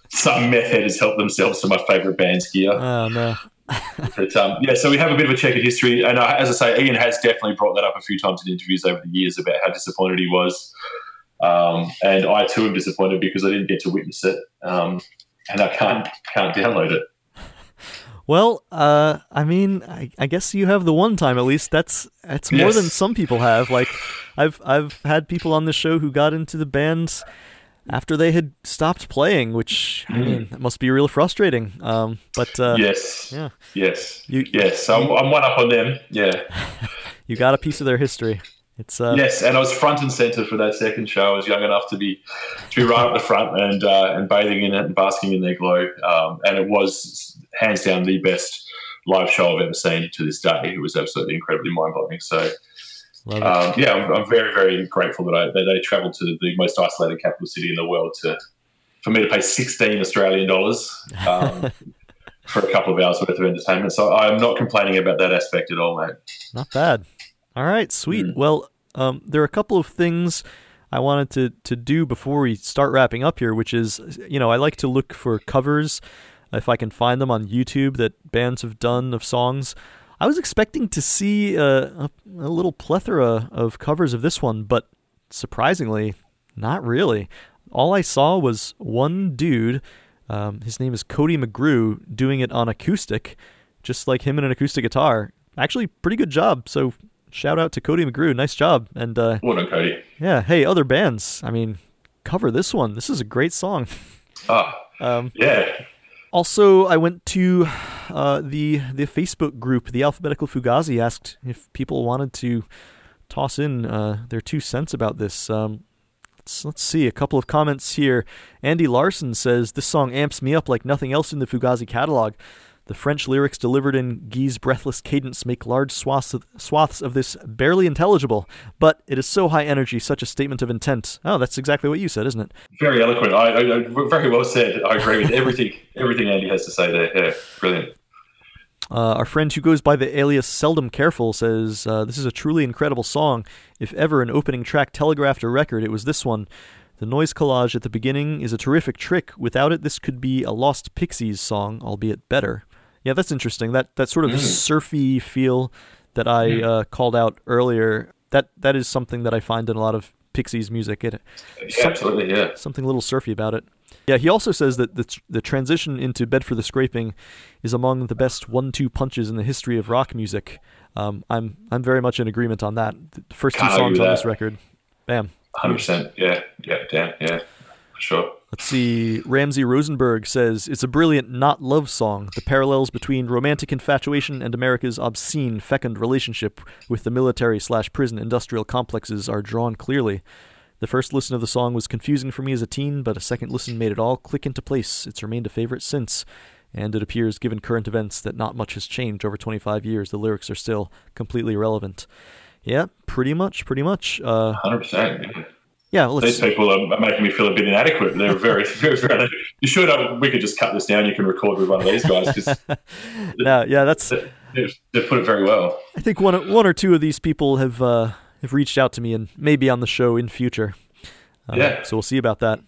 some meth head has helped themselves to my favourite band's gear. Oh no. But um, yeah, so we have a bit of a checkered history, and uh, as I say, Ian has definitely brought that up a few times in interviews over the years about how disappointed he was, um, and I too am disappointed because I didn't get to witness it, um, and I can't can't download it. Well, uh, I mean, I, I, guess you have the one time at least. That's that's more yes. than some people have. Like, I've I've had people on the show who got into the band after they had stopped playing, which I mean, mm. must be real frustrating. Um, but uh, yes, yeah, yes, you, yes, I'm, I'm one up on them. Yeah, you got a piece of their history. It's uh, yes, and I was front and center for that second show. I was young enough to be to be right at the front and uh, and bathing in it and basking in their glow. Um, and it was hands down the best live show I've ever seen to this day. It was absolutely incredibly mind blowing. So um, yeah, I'm, I'm, very, very grateful that, I, that they travelled to the most isolated capital city in the world to for me to pay 16 Australian dollars um, for a couple of hours worth of entertainment. So I'm not complaining about that aspect at all, mate. Not bad. All right, sweet. Mm. Well, um, there are a couple of things I wanted to, to do before we start wrapping up here, which is, you know, I like to look for covers if I can find them on YouTube that bands have done of songs. I was expecting to see a, a, a little plethora of covers of this one, but surprisingly, not really. All I saw was one dude. Um, his name is Cody McGrew, doing it on acoustic, just like him and an acoustic guitar. Actually, pretty good job. So shout out to Cody McGrew. Nice job. And uh, well done, Cody. Yeah. Hey, other bands. I mean, cover this one. This is a great song. Ah. um, yeah. Also, I went to uh, the the Facebook group, the Alphabetical Fugazi, asked if people wanted to toss in uh, their two cents about this. Um, let's let's see a couple of comments here. Andy Larson says this song amps me up like nothing else in the Fugazi catalog. The French lyrics delivered in Guy's breathless cadence make large swaths of, swaths of this barely intelligible, but it is so high energy, such a statement of intent. Oh, that's exactly what you said, isn't it? Very eloquent. I, I, very well said. I agree with everything everything Andy has to say there. Yeah, brilliant. Uh, our friend who goes by the alias Seldom Careful says, uh, This is a truly incredible song. If ever an opening track telegraphed a record, it was this one. The noise collage at the beginning is a terrific trick. Without it, this could be a Lost Pixies song, albeit better. Yeah, that's interesting. That that sort of mm. surfy feel that I mm. uh, called out earlier. That that is something that I find in a lot of Pixies music. It yeah, absolutely, yeah, something a little surfy about it. Yeah, he also says that the the transition into Bed for the Scraping is among the best one-two punches in the history of rock music. Um, I'm I'm very much in agreement on that. The first two songs on this record, bam, hundred percent. Yeah, yeah, damn, yeah, for sure. Let's see. Ramsey Rosenberg says it's a brilliant not love song. The parallels between romantic infatuation and America's obscene, fecund relationship with the military slash prison industrial complexes are drawn clearly. The first listen of the song was confusing for me as a teen, but a second listen made it all click into place. It's remained a favorite since, and it appears, given current events, that not much has changed over 25 years. The lyrics are still completely relevant. Yeah, pretty much, pretty much. Uh, 100%. Yeah, these people are making me feel a bit inadequate. They're very, very, very. You should. We could just cut this down. You can record with one of these guys. Cause no, yeah, that's. They, they put it very well. I think one, one or two of these people have uh, have reached out to me and maybe on the show in future. Uh, yeah. So we'll see about that.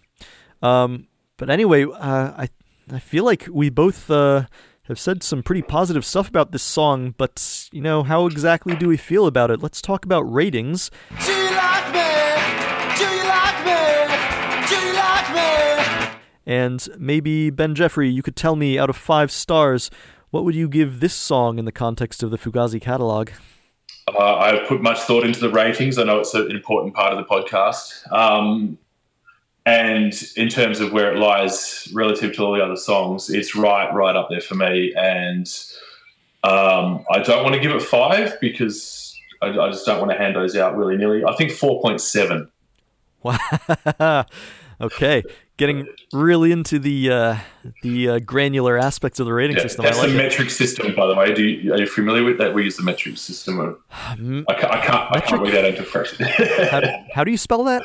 Um, but anyway, uh, I I feel like we both uh, have said some pretty positive stuff about this song, but you know, how exactly do we feel about it? Let's talk about ratings. And maybe, Ben Jeffery, you could tell me out of five stars, what would you give this song in the context of the Fugazi catalog? Uh, I've put much thought into the ratings. I know it's an important part of the podcast. Um, and in terms of where it lies relative to all the other songs, it's right, right up there for me. And um, I don't want to give it five because I, I just don't want to hand those out willy nilly. I think 4.7. Wow. Okay getting really into the uh, the uh, granular aspects of the rating yeah, system. That's I like the metric system, by the way. Do you, are you familiar with that? We use the metric system. Of, I can't, I can't, I can't read that into fresh. how, how, do you spell that?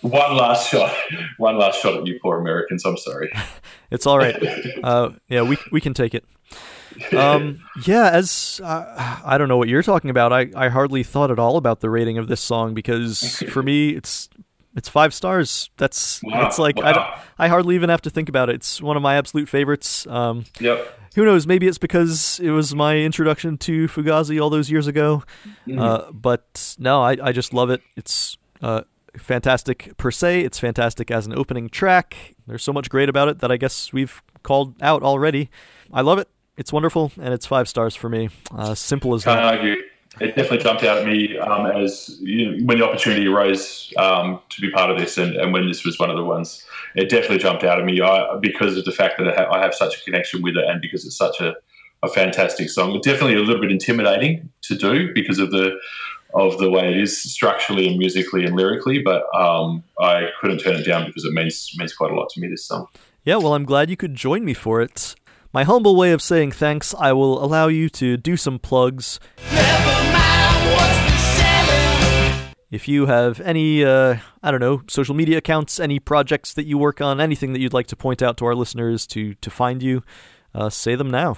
One last shot. One last shot at you poor Americans. I'm sorry. it's all right. Uh, yeah, we we can take it. Um, yeah, as uh, I don't know what you're talking about. I, I hardly thought at all about the rating of this song because for me it's It's five stars. That's Wow. it's like Wow. I, I hardly even have to think about it. It's one of my absolute favorites. Um, Yep. who knows? Maybe it's because it was my introduction to Fugazi all those years ago. Mm-hmm. Uh, but no, I, I just love it. It's uh, fantastic per se. It's fantastic as an opening track. There's so much great about it that I guess we've called out already. I love it. It's wonderful, and it's five stars for me. Uh, simple as that. It definitely jumped out at me um, as you know, when the opportunity arose um, to be part of this, and, and when this was one of the ones. It definitely jumped out at me I, because of the fact that I, ha- I have such a connection with it, and because it's such a, a fantastic song. Definitely a little bit intimidating to do because of the of the way it is structurally and musically and lyrically, but um, I couldn't turn it down because it means means quite a lot to me. This song. Yeah, well, I'm glad you could join me for it. My humble way of saying thanks, I will allow you to do some plugs. If you have any, uh, I don't know, social media accounts, any projects that you work on, anything that you'd like to point out to our listeners to to find you, uh, say them now.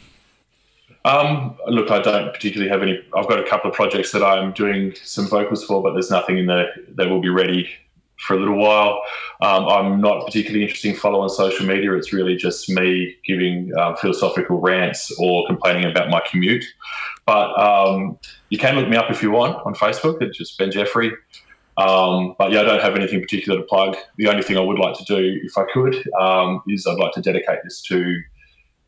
Um, look, I don't particularly have any. I've got a couple of projects that I'm doing some vocals for, but there's nothing in there that will be ready for a little while. Um, I'm not particularly interested in follow on social media. It's really just me giving um, philosophical rants or complaining about my commute. But um, you can look me up if you want on Facebook. It's just Ben Jeffery. Um, but yeah, I don't have anything particular to plug. The only thing I would like to do, if I could, um, is I'd like to dedicate this to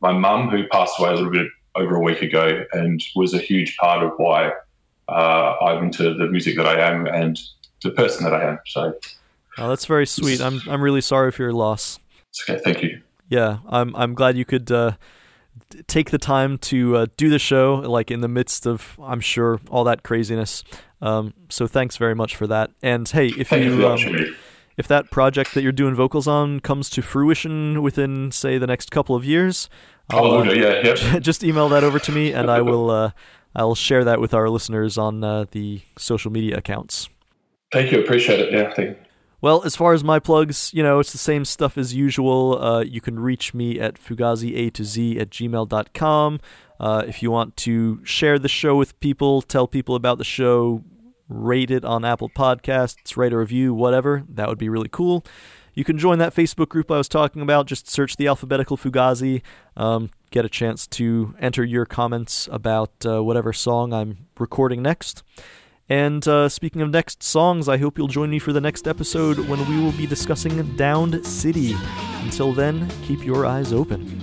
my mum, who passed away a little bit over a week ago and was a huge part of why uh, I'm into the music that I am and the person that I am. So Oh, that's very sweet. I'm I'm really sorry for your loss. it's okay. Thank you. Yeah, I'm I'm glad you could uh, take the time to uh, do the show, like in the midst of, I'm sure, all that craziness. Um, so thanks very much for that. And hey, if Thank you um, if that project that you're doing vocals on comes to fruition within, say, the next couple of years, I'll, Oh, uh, yeah, yeah. just email that over to me, and I will uh, I'll share that with our listeners on uh, the social media accounts. Thank you. Appreciate it. Yeah, thank you. Well, as far as my plugs, you know, it's the same stuff as usual. Uh, you can reach me at fugazi a to z at gmail.com. Uh, if you want to share the show with people, tell people about the show, rate it on Apple Podcasts, write a review, whatever, that would be really cool. You can join that Facebook group I was talking about. Just search the alphabetical Fugazi. Um, get a chance to enter your comments about uh, whatever song I'm recording next. And uh, speaking of next songs, I hope you'll join me for the next episode when we will be discussing Downed City. Until then, keep your eyes open.